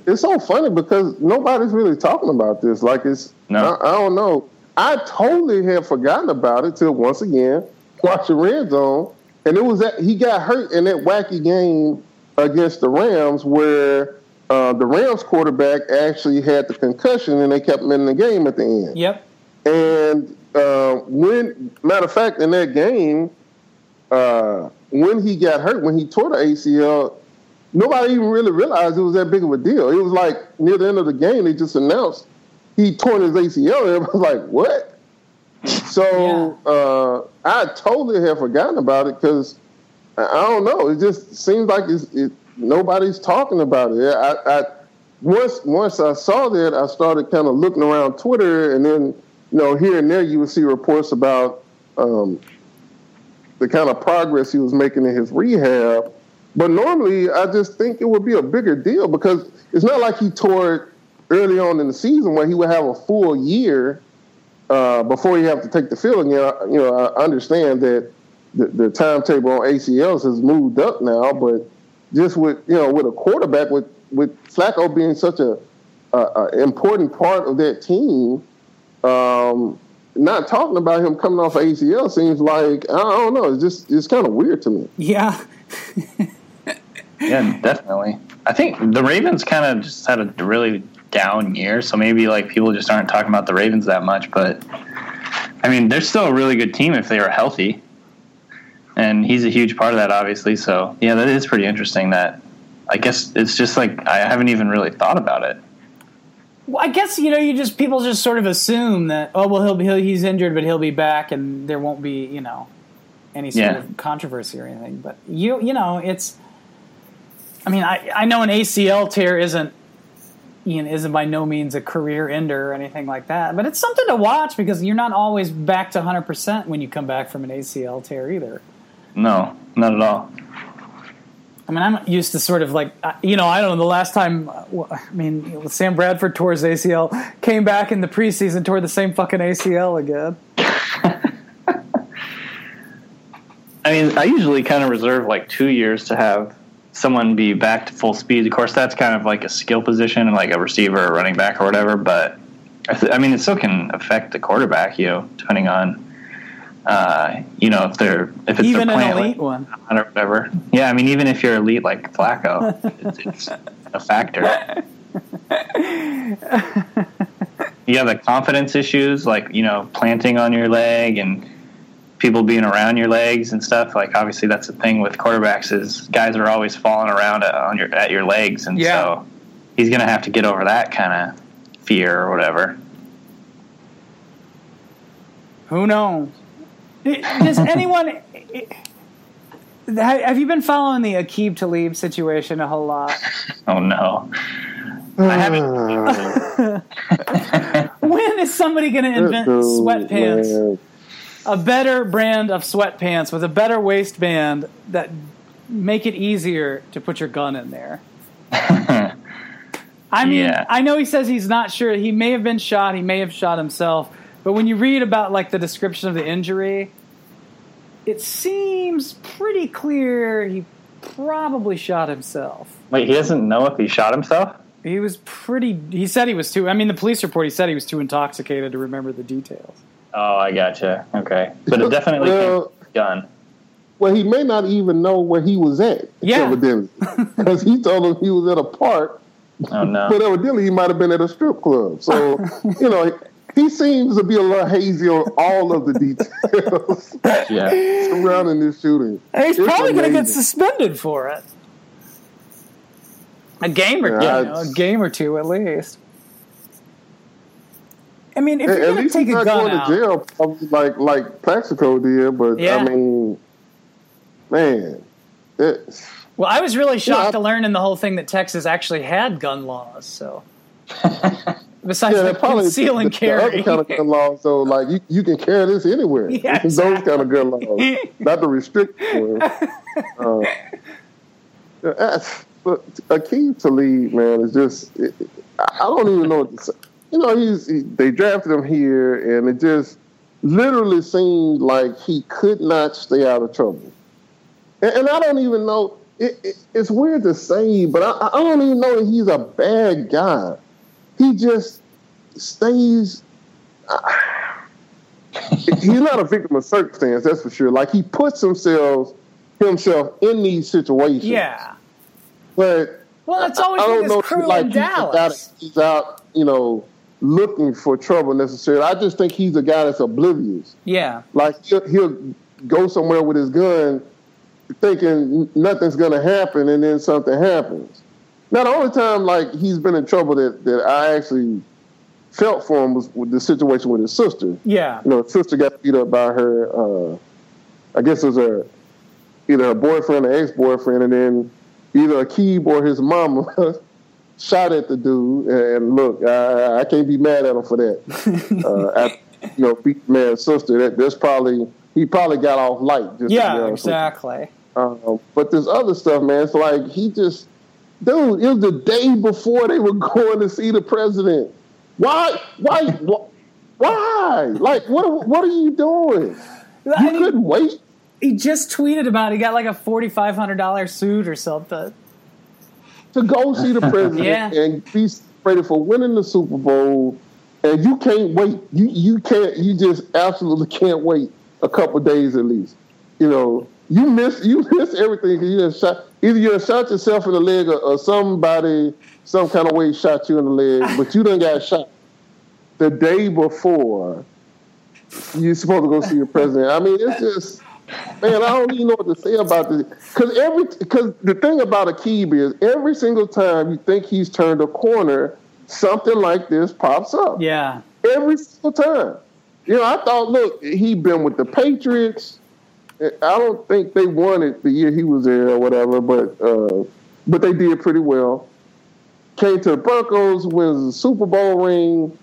It's so funny because nobody's really talking about this. Like it's, No. I, I don't know. I totally had forgotten about it till once again watching Red Zone, and it was that he got hurt in that wacky game against the Rams where uh, the Rams quarterback actually had the concussion and they kept him in the game at the end. Yep. And uh, when, matter of fact, in that game, uh, when he got hurt, when he tore the ACL, nobody even really realized it was that big of a deal. It was like near the end of the game, they just announced he tore his ACL. And it was like, what? So uh, I totally have forgotten about it because I, don't know. It just seems like it, nobody's talking about it. I, I once once I saw that, I started kind of looking around Twitter, and then you know here and there you would see reports about um, the kind of progress he was making in his rehab. But normally, I just think it would be a bigger deal because it's not like he tore it early on in the season where he would have a full year uh, before you have to take the field again. I- You know, I understand that the, the timetable on ACLs has moved up now, but just with you know with a quarterback with with Flacco being such a, a, a important part of that team, um, not talking about him coming off ACL seems like I don't know. It's just it's kind of weird to me. Yeah. Yeah, definitely. I think the Ravens kind of just had a really down year, so maybe like people just aren't talking about the Ravens that much. But I mean, they're still a really good team if they are healthy, and he's a huge part of that, obviously. So yeah, that is pretty interesting. That I guess it's just like I haven't even really thought about it. Well, I guess you know you just people just sort of assume that oh well he'll be he'll, he's injured but he'll be back and there won't be you know any sort Yeah. of controversy or anything. But you you know it's. I mean I I know an ACL tear isn't. Know, isn't by no means a career ender or anything like that, but it's something to watch because you're not always back to 100% when you come back from an ACL tear either. No, not at all. I mean, I'm used to sort of like, uh, you know, I don't know. The last time, I mean, Sam Bradford tore his ACL, came back in the preseason, tore the same fucking ACL again. I mean, I usually kind of reserve like two years to have someone be back to full speed. Of course, that's kind of like a skill position, like a receiver or running back or whatever. But I, th- I mean, it still can affect the quarterback, you know, depending on, uh, you know, if they're if it's Even their plan elite one. or whatever. Yeah, I mean, even if you're elite like Flacco, it's, it's a factor. you have the confidence issues, like you know, planting on your leg and people being around your legs and stuff. Like obviously, that's the thing with quarterbacks is guys are always falling around on your at your legs, and Yeah. so he's gonna have to get over that kind of fear or whatever. Who knows? Does anyone? Have you been following the Aqib Talib situation a whole lot? Oh no, I haven't. When is somebody going to invent Dude, sweatpants? A better brand of sweatpants with a better waistband that make it easier to put your gun in there. I mean, Yeah. I know he says he's not sure. He may have been shot. He may have shot himself. But when you read about like the description of the injury, it seems pretty clear he probably shot himself. Wait, he doesn't know if he shot himself. He was pretty. He said he was too. I mean, the police report. He said he was too intoxicated to remember the details. Oh, I gotcha. Okay, but it definitely Well- came gun. Well, he may not even know where he was at. Yeah. Evidently. Because he told him he was at a park, Oh no. but evidently he might have been at a strip club. So, you know, he seems to be a little hazy on all of the details yeah. surrounding this shooting. He's It's probably going to get suspended for it. A game or Yeah, you know, a game or two at least. I mean, if At, you're at going to least take he's a not gun going out, to jail like like Plaxico did, but Yeah. I mean, man, it, well, I was really shocked Yeah. to learn in the whole thing that Texas actually had gun laws. So, besides yeah, the they probably conceal and the, the carry, other kind of gun laws. So like you, you can carry this anywhere. Yeah, Those kind of gun laws, not the restricted ones. Uh, yeah, that's- but Aqib Talib, man, is just it, I I don't even know what to say. You know, he's he, they drafted him here, and it just literally seemed like he could not stay out of trouble. And, and I don't even know. It, it, it's weird to say, but I, I don't even know that he's a bad guy. He just stays. Uh, he's not a victim of circumstance, that's for sure. Like he puts himself himself in these situations. yeah. But Well, it's always I been don't know crew like in he's, Dallas. he's out, you know, looking for trouble necessarily. I just think he's a guy that's oblivious. Yeah, Like he'll, he'll go somewhere with his gun, thinking nothing's going to happen, and then something happens. Now the only time like he's been in trouble that, that I actually felt for him was with the situation with his sister. yeah, You know, his sister got beat up by her. Uh, I guess it was her either her boyfriend or ex-boyfriend, and then either a Aqib or his mama shot at the dude. And look, I, I can't be mad at him for that. uh, you know, beat man's sister. That that's probably he probably got off light. Just yeah, exactly. Um, but this other stuff, man, it's like he just, dude, it was the day before they were going to see the president. Why? Why? wh- Why? Like, what? What are you doing? You I couldn't wait. he just tweeted about it. he got like a forty five hundred dollar suit or something. To go see the president Yeah. and be celebrated for winning the Super Bowl, and you can't wait. You you can't. You just absolutely can't wait a couple days at least. You know, you miss you miss everything. 'cause You done shot either you shot yourself in the leg or, or somebody some kind of way shot you in the leg, but you done got shot the day before. You're supposed to go see your president. I mean, it's just man, I don't even know what to say about this. Because every because the thing about Aqib is every single time you think he's turned a corner, something like this pops up. Yeah, Every single time. You know, I thought, look, he'd been with the Patriots. I don't think they won it the year he was there or whatever, but uh, but they did pretty well. Came to the Broncos, wins the Super Bowl ring.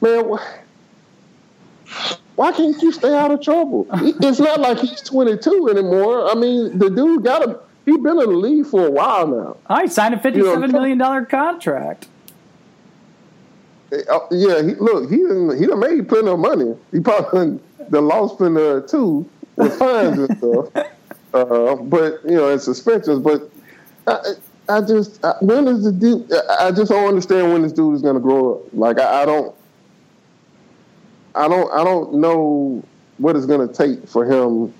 Man, wh- why can't you stay out of trouble? It's not like he's 22 anymore. I mean, the dude got a he's been in the league for a while now. he signed a fifty seven million dollar contract. Uh, yeah, he, look, he done, he done made plenty of money. He probably the lost in there too with fines and stuff. Uh, but you know, and suspensions. But I, I just I, when is the dude? I just don't understand when this dude is going to grow up. Like I, I don't, I don't, I don't know what it's going to take for him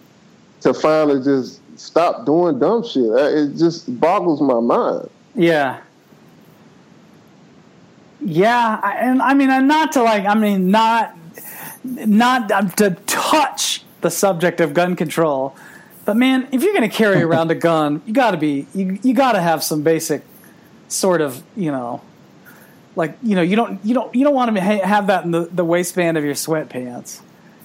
to finally just stop doing dumb shit. It just boggles my mind. Yeah. Yeah, I, and I mean, and not to like, I mean, not not um, to touch the subject of gun control, but man, if you're going to carry around a gun, you got to be you you got to have some basic sort of you know, like you know you don't you don't you don't want to ha- have that in the, the waistband of your sweatpants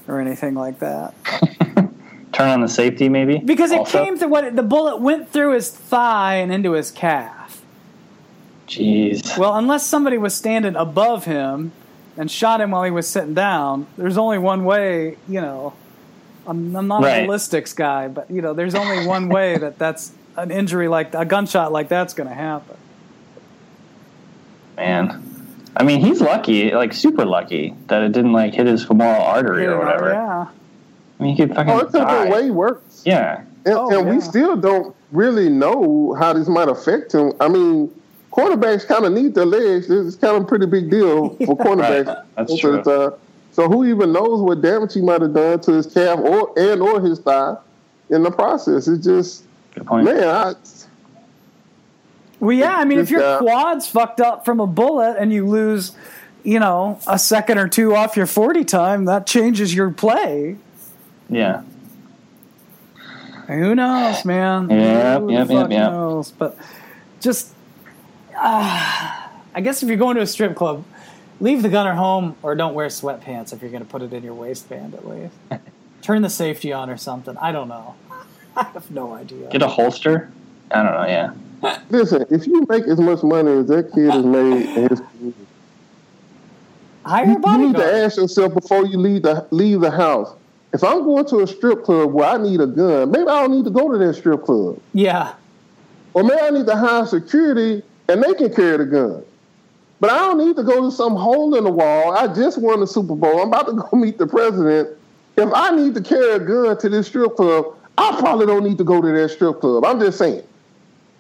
or anything like that Turn on the safety, maybe. because it also? came to what the bullet went through his thigh and into his calf. Jeez. Well, unless somebody was standing above him and shot him while he was sitting down, there's only one way, you know. I'm, I'm not Right. a ballistics guy, but, you know, there's only one way that that's an injury like a gunshot like that's going to happen. Man. I mean, he's lucky, like super lucky, that it didn't like hit his femoral artery or whatever. Yeah. I mean, he could fucking Oh, it could have die. been way worse. Yeah. And, Oh, and yeah. we still don't really know how this might affect him. I mean, quarterbacks kind of need their legs. It's kind of a pretty big deal for quarterbacks. Right. That's most of the true. time. So who even knows what damage he might have done to his calf or and or his thigh in the process? It's just Good point. man, I, Well, yeah, I mean, if your guy- quad's fucked up from a bullet and you lose, you know, a second or two off your 40 time, that changes your play. Yeah. Who knows, man? Yep, Who yep, the yep, yep. knows? But just, uh, I guess if you're going to a strip club, leave the gunner home or don't wear sweatpants if you're going to put it in your waistband at least. Turn the safety on or something. I don't know. I have no idea. Get a holster. I don't know. Yeah. Listen. If you make as much money as that kid has made in his career, Hire a you, you need to ask yourself before you leave the leave the house. If I'm going to a strip club where I need a gun, maybe I don't need to go to that strip club. Yeah. Or maybe I need to hire security and they can carry the gun. But I don't need to go to some hole in the wall. I just won the Super Bowl. I'm about to go meet the president. If I need to carry a gun to this strip club, I probably don't need to go to that strip club. I'm just saying.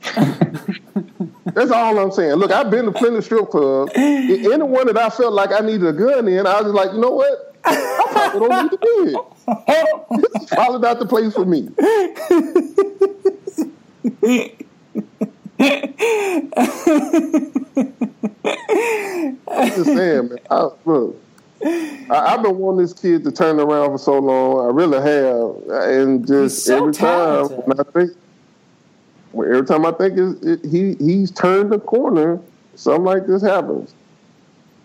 That's all I'm saying. Look, I've been to plenty of strip clubs. Anyone that I felt like I needed a gun in, I was like, you know what? I probably don't need to be here. This is probably not the place for me. I'm just saying, man. I, look, I, I've been wanting this kid to turn around for so long. I really have, and just so every time talented. when I think, well, every time I think it, he he's turned the corner, something like this happens.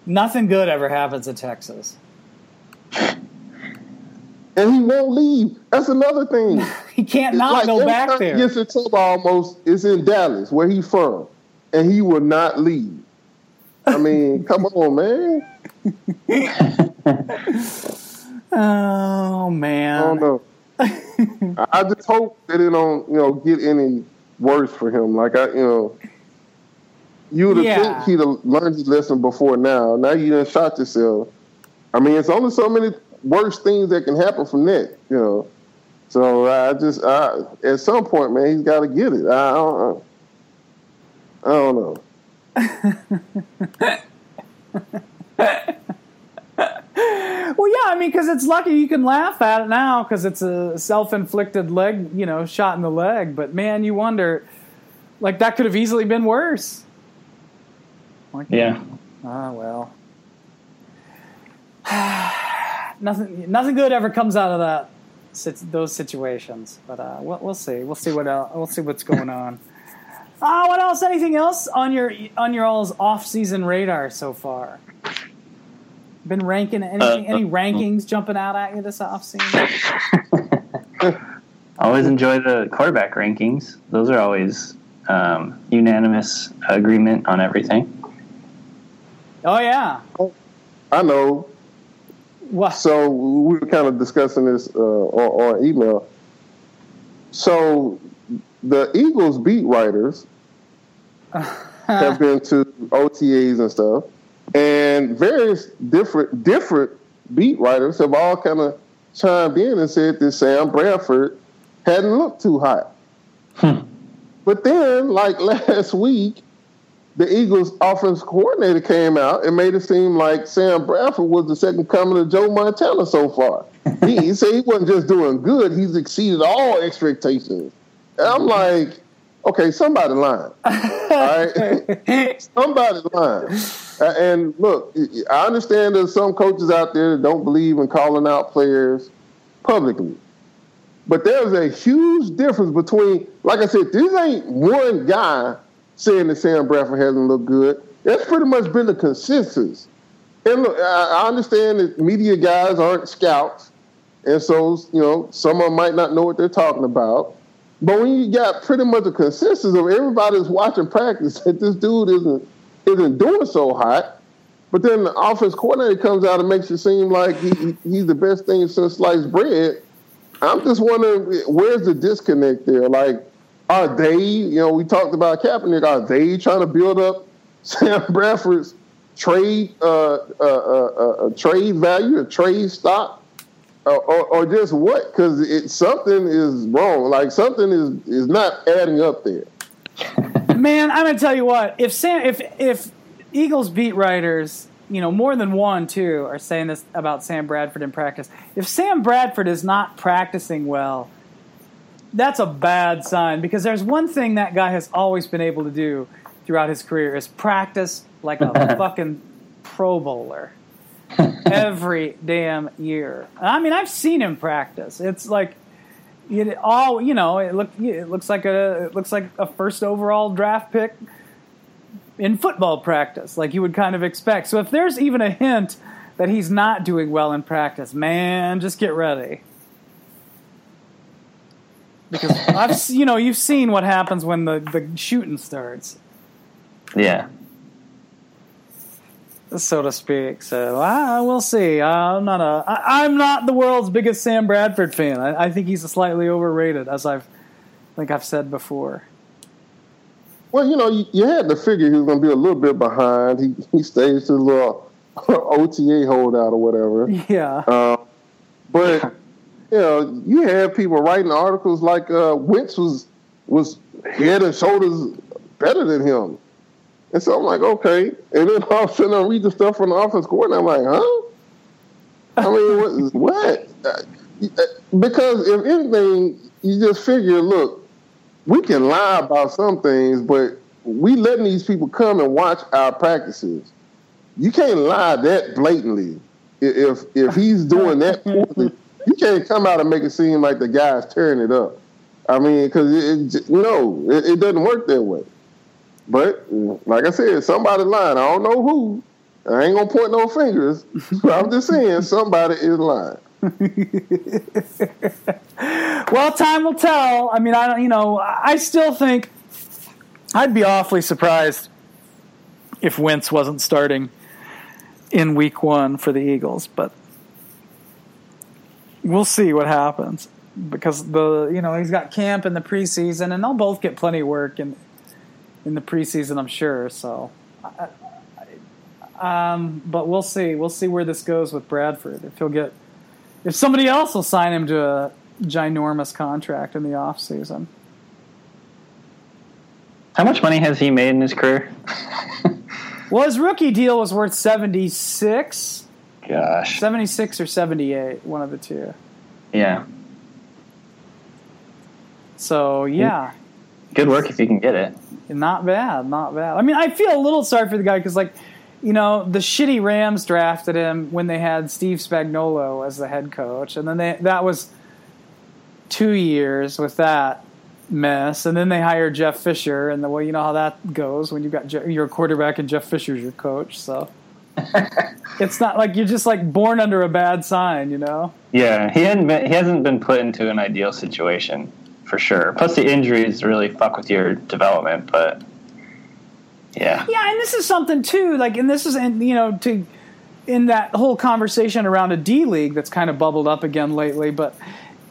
Nothing good ever happens in Texas. And he won't leave. That's another thing. He can't not like go back there. He gets in trouble almost. It's in Dallas, where he's from, and he will not leave. I mean, come on, man. Oh man. I don't know. I I just hope that it don't, you know, get any worse for him. Like I, you know, you would have Yeah. think he'd have learned his lesson before now. Now you done shot yourself. I mean, it's only so many worse things that can happen from that, you know. So I just, I, at some point, man, he's got to get it. I don't, I don't know. Well, yeah, I mean, because it's lucky you can laugh at it now because it's a self-inflicted leg, you know, shot in the leg. But man, you wonder, like that could have easily been worse. Like, Yeah. ah, well, nothing, nothing good ever comes out of that, those situations. But uh, we'll, we'll see. We'll see what else, we'll see what's going on. Uh, what else? Anything else on your on your all's off-season radar so far? Been ranking anything? Uh, any rankings jumping out at you this offseason? I always enjoy the quarterback rankings. Those are always um, unanimous agreement on everything. Oh yeah. I know. What? So we were kind of discussing this uh, on, on email. So the Eagles beat writers have been to OTAs and stuff, and various different different beat writers have all kind of chimed in and said that Sam Bradford hadn't looked too hot. Hmm. But then, like last week, the Eagles' offense coordinator came out and made it seem like Sam Bradford was the second coming of Joe Montana so far. he, he said he wasn't just doing good; he's exceeded all expectations. And I'm mm-hmm. like, okay, somebody lying. All right, somebody lying. And look, I understand there's some coaches out there that don't believe in calling out players publicly. But there's a huge difference between, like I said, this ain't one guy saying that Sam Bradford hasn't looked good. That's pretty much been the consensus. And look, I understand that media guys aren't scouts, and so you know some of them might not know what they're talking about. But when you got pretty much a consensus of everybody's watching practice that this dude isn't isn't doing so hot, but then the offense coordinator comes out and makes it seem like he, he's the best thing since sliced bread. I'm just wondering where's the disconnect there? Like, are they? You know, we talked about Kaepernick. Are they trying to build up Sam Bradford's trade uh, uh, uh, uh trade value, a trade stock, or, or, or just what? Because it something is wrong. Like something is is not adding up there. Man, I'm gonna tell you what. If Sam, if if Eagles beat writers, you know, more than one too, are saying this about Sam Bradford in practice. If Sam Bradford is not practicing well, that's a bad sign because there's one thing that guy has always been able to do throughout his career is practice like a fucking Pro Bowler every damn year. I mean, I've seen him practice. It's like it all you know. It look it looks like a it looks like a first overall draft pick in football practice, like you would kind of expect. So if there's even a hint that he's not doing well in practice, man, just get ready. Because I've you know you've seen what happens when the the shooting starts. Yeah. So to speak. So I we'll see. I'm not a. I, I'm not the world's biggest Sam Bradford fan. I, I think he's slightly overrated, as I've, think I've said before. Well, you know, you, you had to figure he was going to be a little bit behind. He he to the little OTA holdout or whatever. Yeah. Uh, but you know, you had people writing articles like uh, Wentz was was head and shoulders better than him. And so I'm like, okay. And then all of a sudden I read the stuff from the office court, and I'm like, huh? I mean, what? what? Uh, because if anything, you just figure, look, we can lie about some things, but we letting these people come and watch our practices. You can't lie that blatantly. If if he's doing that poorly, you can't come out and make it seem like the guy's tearing it up. I mean, because it, it, no, it, it doesn't work that way. But like I said, somebody lying. I don't know who. I ain't gonna point no fingers. But I'm just saying somebody is lying. well, time will tell. I mean, I don't. You know, I still think I'd be awfully surprised if Wentz wasn't starting in Week One for the Eagles, but we'll see what happens because the you know he's got camp in the preseason, and they'll both get plenty of work in in the preseason, I'm sure. So, um, but we'll see. We'll see where this goes with Bradford. If he'll get, if somebody else will sign him to a ginormous contract in the off season. How much money has he made in his career? well, his rookie deal was worth seventy six. Gosh, seventy six or seventy eight, one of the two. Yeah. So yeah. Good work if you can get it. Not bad, not bad. I mean, I feel a little sorry for the guy because, like, you know, the shitty Rams drafted him when they had Steve Spagnuolo as the head coach, and then they that was two years with that mess, and then they hired Jeff Fisher, and the way you know how that goes when you got Je- your quarterback and Jeff Fisher's your coach, so. it's not like you're just like born under a bad sign, you know. Yeah, he hadn't been, he hasn't been put into an ideal situation for sure. Plus, the injuries really fuck with your development. But yeah, yeah, and this is something too. Like, and this is, and you know, to in that whole conversation around a D league that's kind of bubbled up again lately, but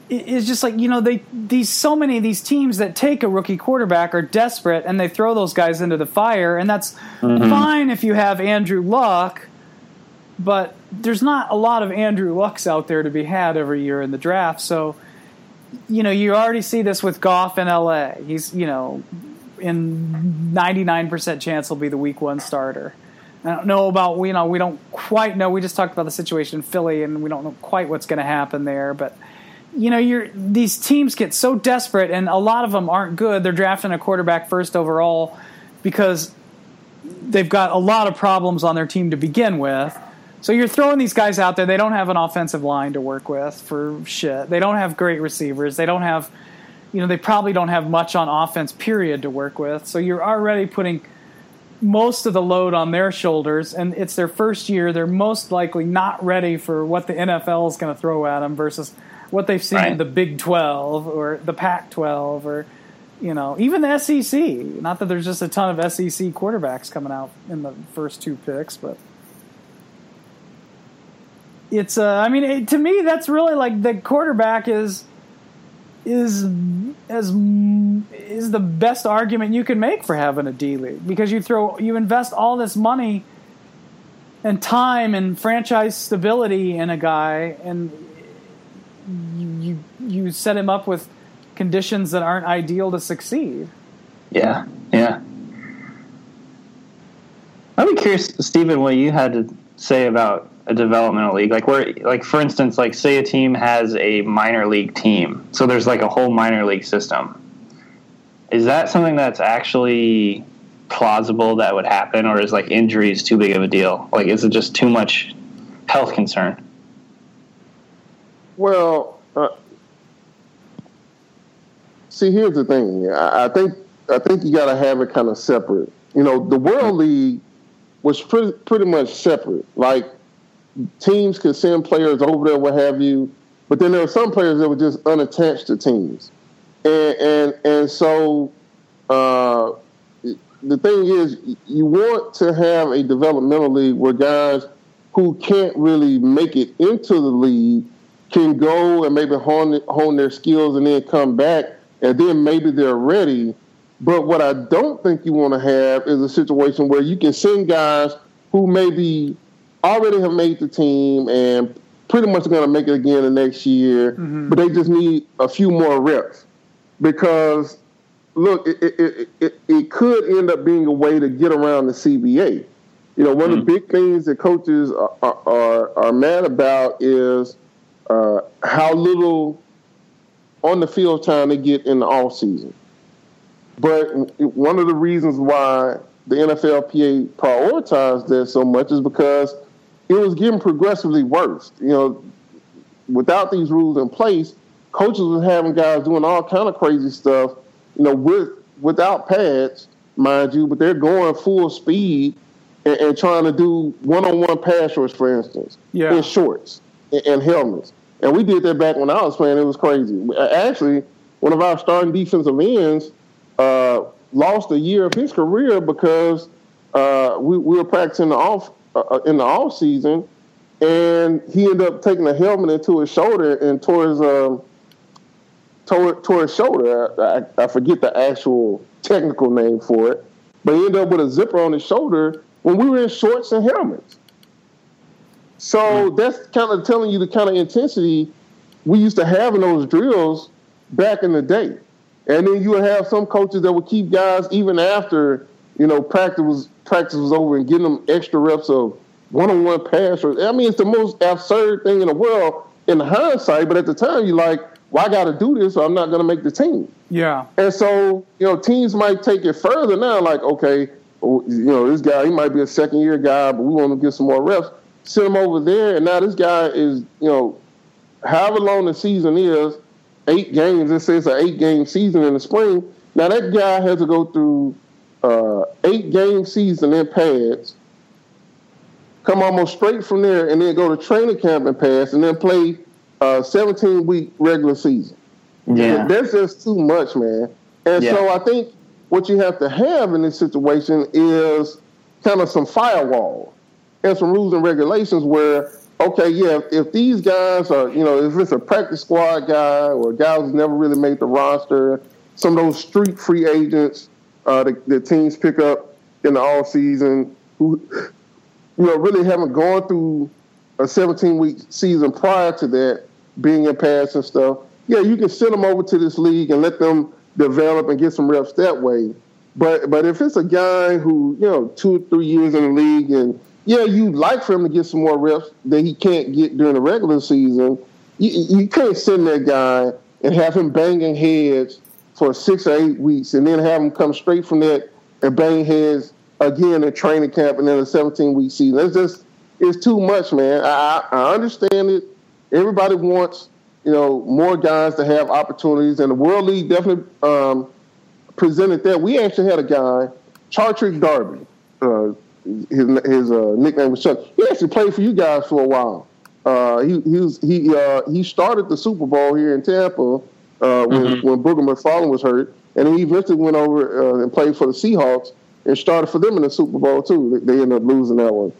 it's just like you know they these so many of these teams that take a rookie quarterback are desperate and they throw those guys into the fire and that's mm-hmm. fine if you have Andrew Luck but there's not a lot of Andrew Lucks out there to be had every year in the draft so you know, you already see this with Goff in LA. He's, you know, in 99% chance he'll be the week one starter. I don't know about, you know, we don't quite know. We just talked about the situation in Philly and we don't know quite what's going to happen there. But, you know, you're these teams get so desperate, and a lot of them aren't good. They're drafting a quarterback first overall because they've got a lot of problems on their team to begin with. So you're throwing these guys out there. They don't have an offensive line to work with for shit. They don't have great receivers. They don't have, you know, they probably don't have much on offense, period, to work with. So you're already putting most of the load on their shoulders, and it's their first year. They're most likely not ready for what the NFL is going to throw at them versus what they've seen Right. in the Big 12 or the Pac 12 or, you know, even the SEC. Not that there's just a ton of SEC quarterbacks coming out in the first two picks, but it's uh, I mean it, to me that's really like the quarterback is is as is the best argument you can make for having a D league because you throw you invest all this money and time and franchise stability in a guy and you you, you set him up with conditions that aren't ideal to succeed. Yeah, yeah. I'd be curious, Stephen, what you had to say about a developmental league. Like where, like for instance, like say a team has a minor league team, so there's like a whole minor league system. Is that something that's actually plausible that would happen, or is like injuries too big of a deal? Like, is it just too much health concern? Well, uh, see, here's the thing. I, I think I think you got to have it kind of separate. You know, the World League was pretty pretty much separate. Like teams could send players over there, what have you, but then there were some players that were just unattached to teams, and and and so. Uh, the thing is, you want to have a developmental league where guys who can't really make it into the league can go and maybe hone hone their skills and then come back and then maybe they're ready. But what I don't think you want to have is a situation where you can send guys who maybe already have made the team and pretty much going to make it again the next year, but they just need a few more reps because look, it, it, it, it, it could end up being a way to get around the CBA. You know, one of the big things that coaches are, are, are mad about is uh, how little on the field time they get in the off season. But one of the reasons why the NFLPA prioritized that so much is because it was getting progressively worse. You know, without these rules in place, coaches were having guys doing all kind of crazy stuff. You know, with without pads, mind you, but they're going full speed and, and trying to do one-on-one pass rush, for instance, Yeah. in shorts and, and helmets. And we did that back when I was playing. It was crazy. Actually, one of our starting defensive ends uh, lost a year of his career because uh, we, we were practicing the off uh, in the off season, and he ended up taking a helmet into his shoulder and tore his um, tore, tore his shoulder. I, I forget the actual technical name for it, but he ended up with a zipper on his shoulder when we were in shorts and helmets. So that's kind of telling you the kind of intensity we used to have in those drills back in the day. And then you would have some coaches that would keep guys even after you know practice was practice was over and getting them extra reps of one-on-one pass. Or I mean, it's the most absurd thing in the world in hindsight. But at the time, you're like, "Well, I got to do this, or I'm not going to make the team." Yeah. And so, you know, teams might take it further now, like, okay, oh, you know, this guy, he might be a second year guy, but we want to get some more reps. Send him over there, and now this guy is, you know, however long the season is, eight games, it says an eight game season in the spring. Now that guy has to go through uh, eight game season in pads, come almost straight from there, and then go to training camp and pass, and then play a 17 week regular season. Yeah, That's just too much, man. And Yeah. so I think what you have to have in this situation is kind of some firewall and some rules and regulations where, okay, yeah, if these guys are, you know, if it's a practice squad guy or a guy who's never really made the roster, some of those street free agents uh, that, that teams pick up in the off season who, you know, really haven't gone through a 17 week season prior to that, being in pads and stuff. Yeah, you can send them over to this league and let them develop and get some reps that way. But but if it's a guy who you know two or three years in the league and yeah, you'd like for him to get some more reps that he can't get during the regular season. you, you can't send that guy and have him banging heads for six or eight weeks, and then have him come straight from that and bang heads again in training camp and then a 17 week season. It's just it's too much, man. I, I understand it. Everybody wants you know more guys to have opportunities, and the World League definitely um, presented that. We actually had a guy, Chartric Darby. Uh, his his uh, nickname was Chuck. He actually played for you guys for a while. Uh, he he was he uh, he started the Super Bowl here in Tampa uh, when mm-hmm. when Booger McFarland was hurt, and he eventually went over uh, and played for the Seahawks and started for them in the Super Bowl too. They, they ended up losing that one.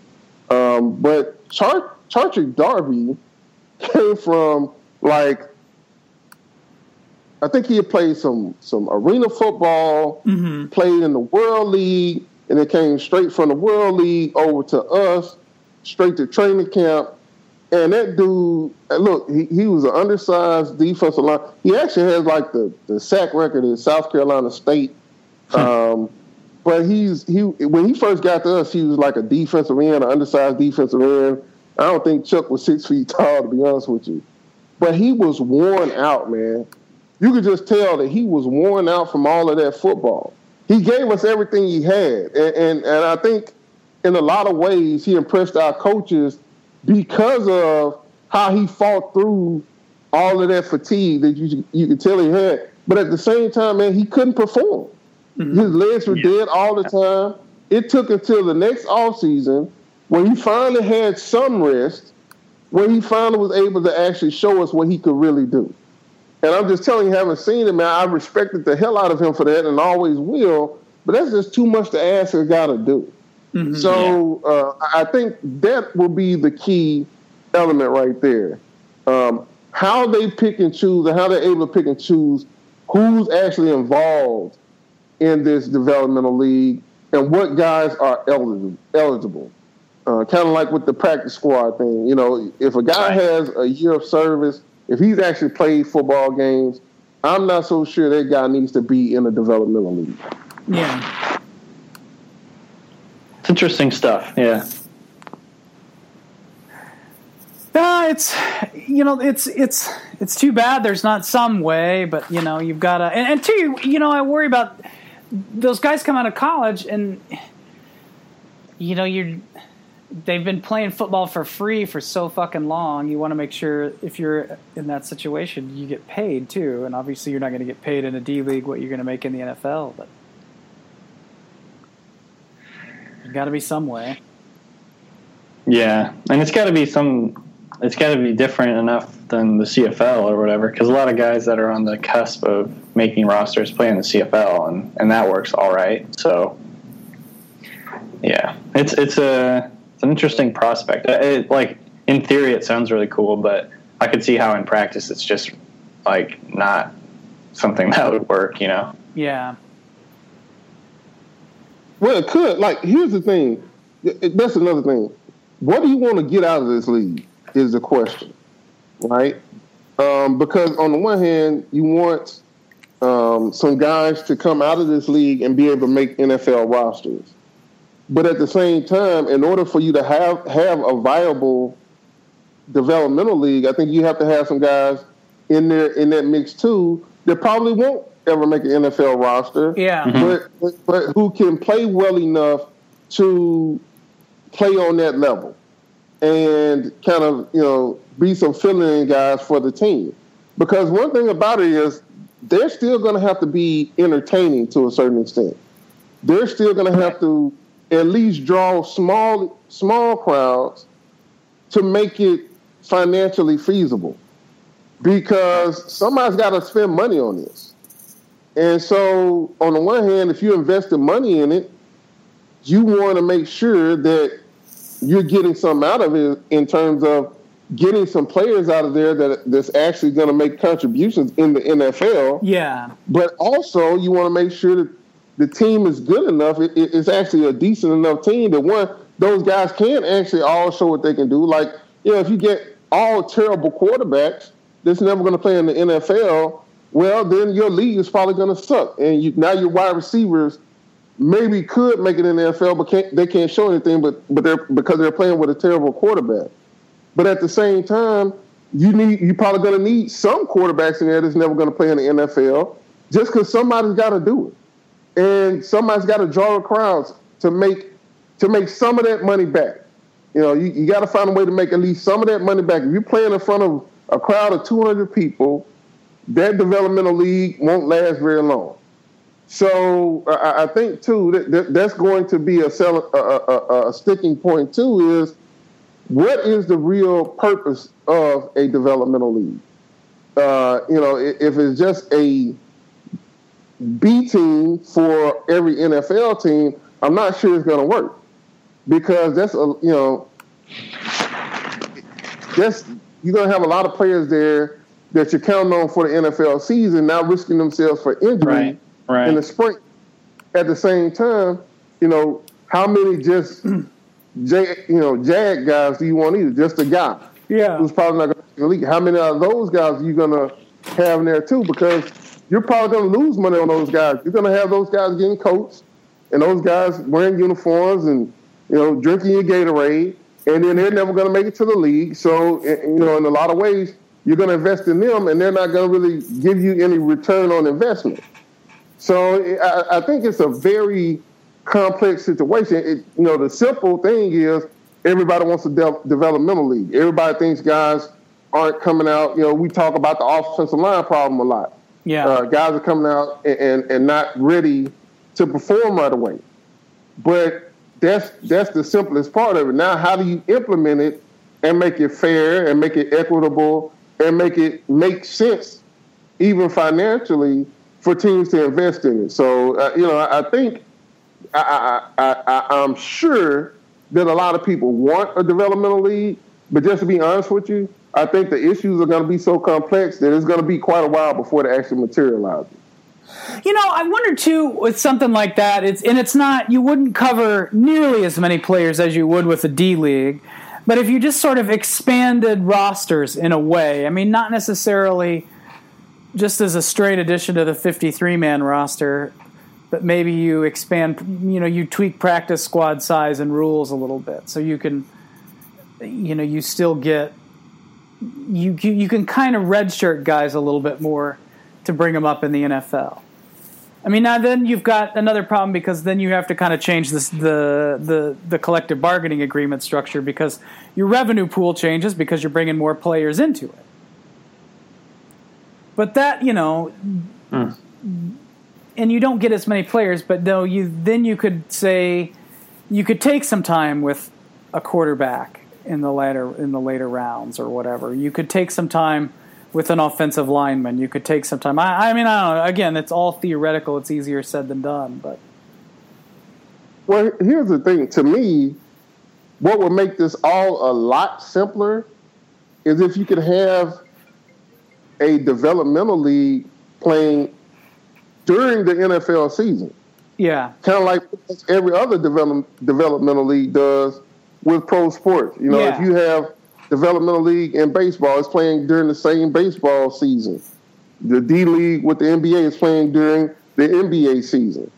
Um, but Char- Chartric Darby came from like I think he had played some some arena football, mm-hmm. played in the World League, and it came straight from the World League over to us, straight to training camp. And that dude, look, he, he was an undersized defensive line. He actually has like the, the sack record in South Carolina State. Hmm. Um, but he's he when he first got to us, he was like a defensive end, an undersized defensive end. I don't think Chuck was six feet tall, to be honest with you. But he was worn out, man. You could just tell that he was worn out from all of that football. He gave us everything he had, and and, and I think in a lot of ways he impressed our coaches because of how he fought through all of that fatigue that you you could tell he had. But at the same time, man, he couldn't perform. Mm-hmm. His legs were yeah. dead all the time. It took until the next off season when he finally had some rest, when he finally was able to actually show us what he could really do. And I'm just telling you, haven't seen him, man, I respected the hell out of him for that and always will. But that's just too much to ask a guy to do. Mm-hmm, so yeah. uh, I think that will be the key element right there. Um, how they pick and choose and how they're able to pick and choose who's actually involved in this developmental league and what guys are eligible. eligible. Uh, kind of like with the practice squad thing. You know, if a guy has a year of service, if he's actually played football games, I'm not so sure that guy needs to be in a developmental league. Yeah. It's interesting stuff. Yeah. Uh, it's you know it's it's it's too bad there's not some way, but you know you've got to and, and two you know I worry about those guys come out of college and you know you're they've been playing football for free for so fucking long. You want to make sure if you're in that situation, you get paid too. And obviously, you're not going to get paid in a D league what you're going to make in the NFL, but there's got to be some way. Yeah, and it's got to be some. It's got to be different enough than the CFL or whatever, because a lot of guys that are on the cusp of making rosters play in the CFL, and and that works all right. So, yeah, it's it's a it's an interesting prospect. It, like in theory, it sounds really cool, but I could see how in practice it's just like not something that would work. You know? Yeah. Well, it could. Like, here's the thing. That's another thing. What do you want to get out of this league? Is the question, right? Um, because on the one hand, you want um, some guys to come out of this league and be able to make NFL rosters. But at the same time, in order for you to have have a viable developmental league, I think you have to have some guys in there in that mix too that probably won't ever make an NFL roster. Yeah, mm-hmm. but, but, but who can play well enough to play on that level and kind of you know be some filling guys for the team. Because one thing about it is they're still going to have to be entertaining to a certain extent. They're still going to have to at least draw small small crowds to make it financially feasible because somebody's got to spend money on this. And so, on the one hand, if you invested money in it, you want to make sure that you're getting something out of it in terms of getting some players out of there that that's actually going to make contributions in the NFL. Yeah. But also, you want to make sure that the team is good enough. It, it's actually a decent enough team that one those guys can actually all show what they can do. Like you know, if you get all terrible quarterbacks that's never going to play in the NFL, well, then your league is probably going to suck, and you, now your wide receivers maybe could make it in the NFL, but can't, they can't show anything. But but they're because they're playing with a terrible quarterback. But at the same time, you need you probably going to need some quarterbacks in there that's never going to play in the NFL, just because somebody's got to do it, and somebody's got to draw the crowds to make to make some of that money back. You know, you, you got to find a way to make at least some of that money back. If you're playing in front of a crowd of 200 people, that developmental league won't last very long. So I, I think too that, that, that's going to be a, a, a, a sticking point too is what is the real purpose of a developmental league? Uh, you know, if it's just a B team for every NFL team, I'm not sure it's going to work because that's a you know that's you're going to have a lot of players there that you're counting on for the NFL season now risking themselves for injury right, right. in the spring. At the same time, you know how many just J, you know, Jag guys do you want either? Just a guy. Yeah. Who's probably not going to the league. How many of those guys are you going to have in there too? Because you're probably going to lose money on those guys. You're going to have those guys getting coached and those guys wearing uniforms and, you know, drinking your Gatorade. And then they're never going to make it to the league. So, you know, in a lot of ways, you're going to invest in them and they're not going to really give you any return on investment. So I, think it's a very complex situation. It, you know, the simple thing is everybody wants a de- developmental league. Everybody thinks guys aren't coming out. You know, we talk about the offensive line problem a lot. Yeah, uh, guys are coming out and, and, and not ready to perform right away. But that's that's the simplest part of it. Now, how do you implement it and make it fair and make it equitable and make it make sense, even financially, for teams to invest in it? So, uh, you know, I, think I, I, I, am sure that a lot of people want a developmental league, but just to be honest with you, I think the issues are going to be so complex that it's going to be quite a while before they actually materialize. You know, I wonder too with something like that. It's and it's not you wouldn't cover nearly as many players as you would with a D league, but if you just sort of expanded rosters in a way, I mean, not necessarily just as a straight addition to the 53 man roster, but maybe you expand, you know, you tweak practice squad size and rules a little bit, so you can, you know, you still get, you you can kind of redshirt guys a little bit more to bring them up in the NFL. I mean, now then you've got another problem because then you have to kind of change this the the the collective bargaining agreement structure because your revenue pool changes because you're bringing more players into it. But that you know. Mm and you don't get as many players, but though you then you could say you could take some time with a quarterback in the later in the later rounds or whatever. You could take some time with an offensive lineman. You could take some time. I, I mean, I don't know. Again, it's all theoretical. It's easier said than done, but. Well, here's the thing. To me, what would make this all a lot simpler is if you could have a developmental league playing during the NFL season. Yeah. Kind of like every other develop, developmental league does with pro sports. You know, yeah. if you have developmental league in baseball, it's playing during the same baseball season. The D League with the NBA is playing during the NBA season.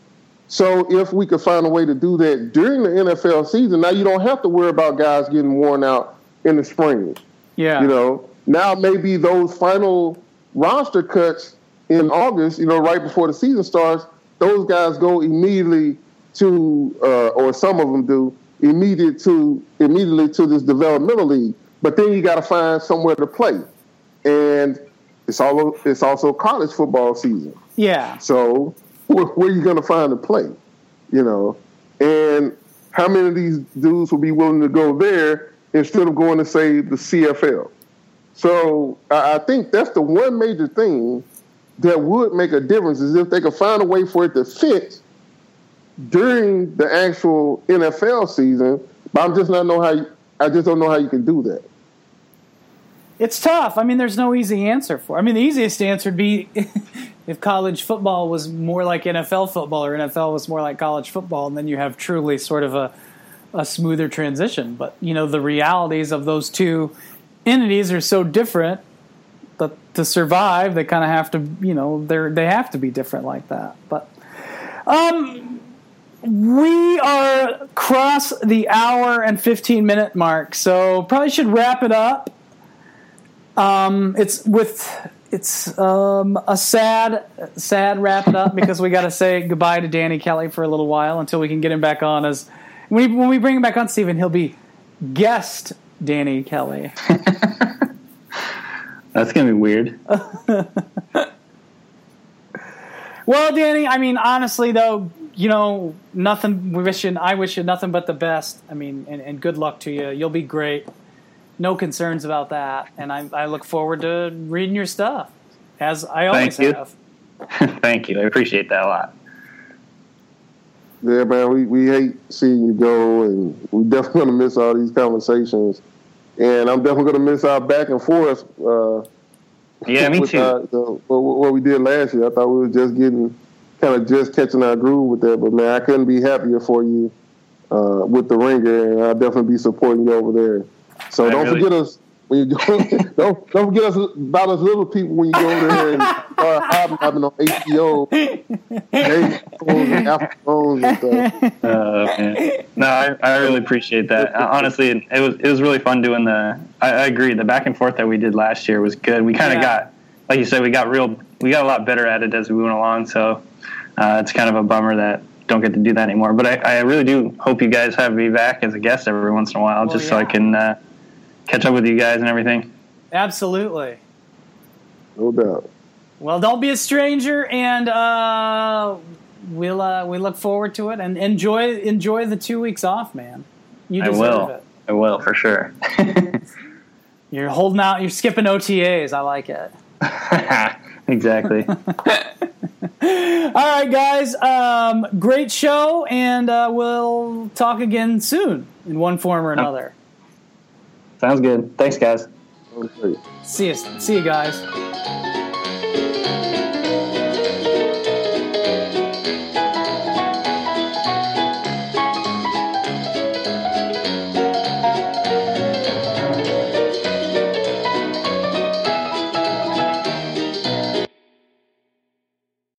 So if we could find a way to do that during the NFL season, now you don't have to worry about guys getting worn out in the spring. Yeah. You know, now maybe those final roster cuts in August, you know, right before the season starts, those guys go immediately to, uh, or some of them do, immediate to immediately to this developmental league. But then you got to find somewhere to play, and it's all it's also college football season. Yeah. So where, where are you going to find a play? You know, and how many of these dudes will be willing to go there instead of going to say the CFL? So I think that's the one major thing that would make a difference is if they could find a way for it to fit during the actual NFL season. But I'm just not know how. You, I just don't know how you can do that. It's tough. I mean, there's no easy answer for. I mean, the easiest answer would be if college football was more like NFL football, or NFL was more like college football, and then you have truly sort of a a smoother transition. But you know, the realities of those two entities are so different that to survive, they kind of have to, you know, they're they have to be different like that. But um, we are cross the hour and fifteen minute mark, so probably should wrap it up. Um, it's with it's um, a sad sad wrap it up because we got to say goodbye to Danny Kelly for a little while until we can get him back on as when we, when we bring him back on Stephen he'll be guest Danny Kelly. That's gonna be weird. well, Danny, I mean honestly though, you know, nothing we wish you I wish you nothing but the best. I mean, and, and good luck to you. You'll be great no concerns about that, and I, I look forward to reading your stuff as I always Thank you. have. Thank you. I appreciate that a lot. Yeah, man, we, we hate seeing you go, and we definitely gonna miss all these conversations. And I'm definitely gonna miss our back and forth. Uh, Yeah, me too. our- the- what, what we did last year. I thought we were just getting kind of just catching our groove with that. But man, I couldn't be happier for you uh, with the ringer, and I'll definitely be supporting you over there. So I don't really- forget us when you go. don't don't forget us about us little people when you go over there and start hobnobbing on HBO, day and afternoons and stuff. Uh, man. No, I, I really appreciate that. Uh, Honestly, it, it was it was really fun doing the. I, I agree. The back and forth that we did last year was good. We kind of Yeah. got, like you said, we got real. We got a lot better at it as we went along. So uh, it's kind of a bummer that don't get to do that anymore. But I, I really do hope you guys have me back as a guest every once in a while, Well, just so I can uh, catch up with you guys and everything. Absolutely. No doubt. Well, don't be a stranger, and uh, we'll uh, we look forward to it and enjoy enjoy the two weeks off, man. You I deserve will. it. I will for sure. You're holding out. You're skipping OTAs. I like it. exactly. All right, guys. Um, great show, and uh, we'll talk again soon in one form or another. Sounds good. Thanks, guys. See you. See you guys.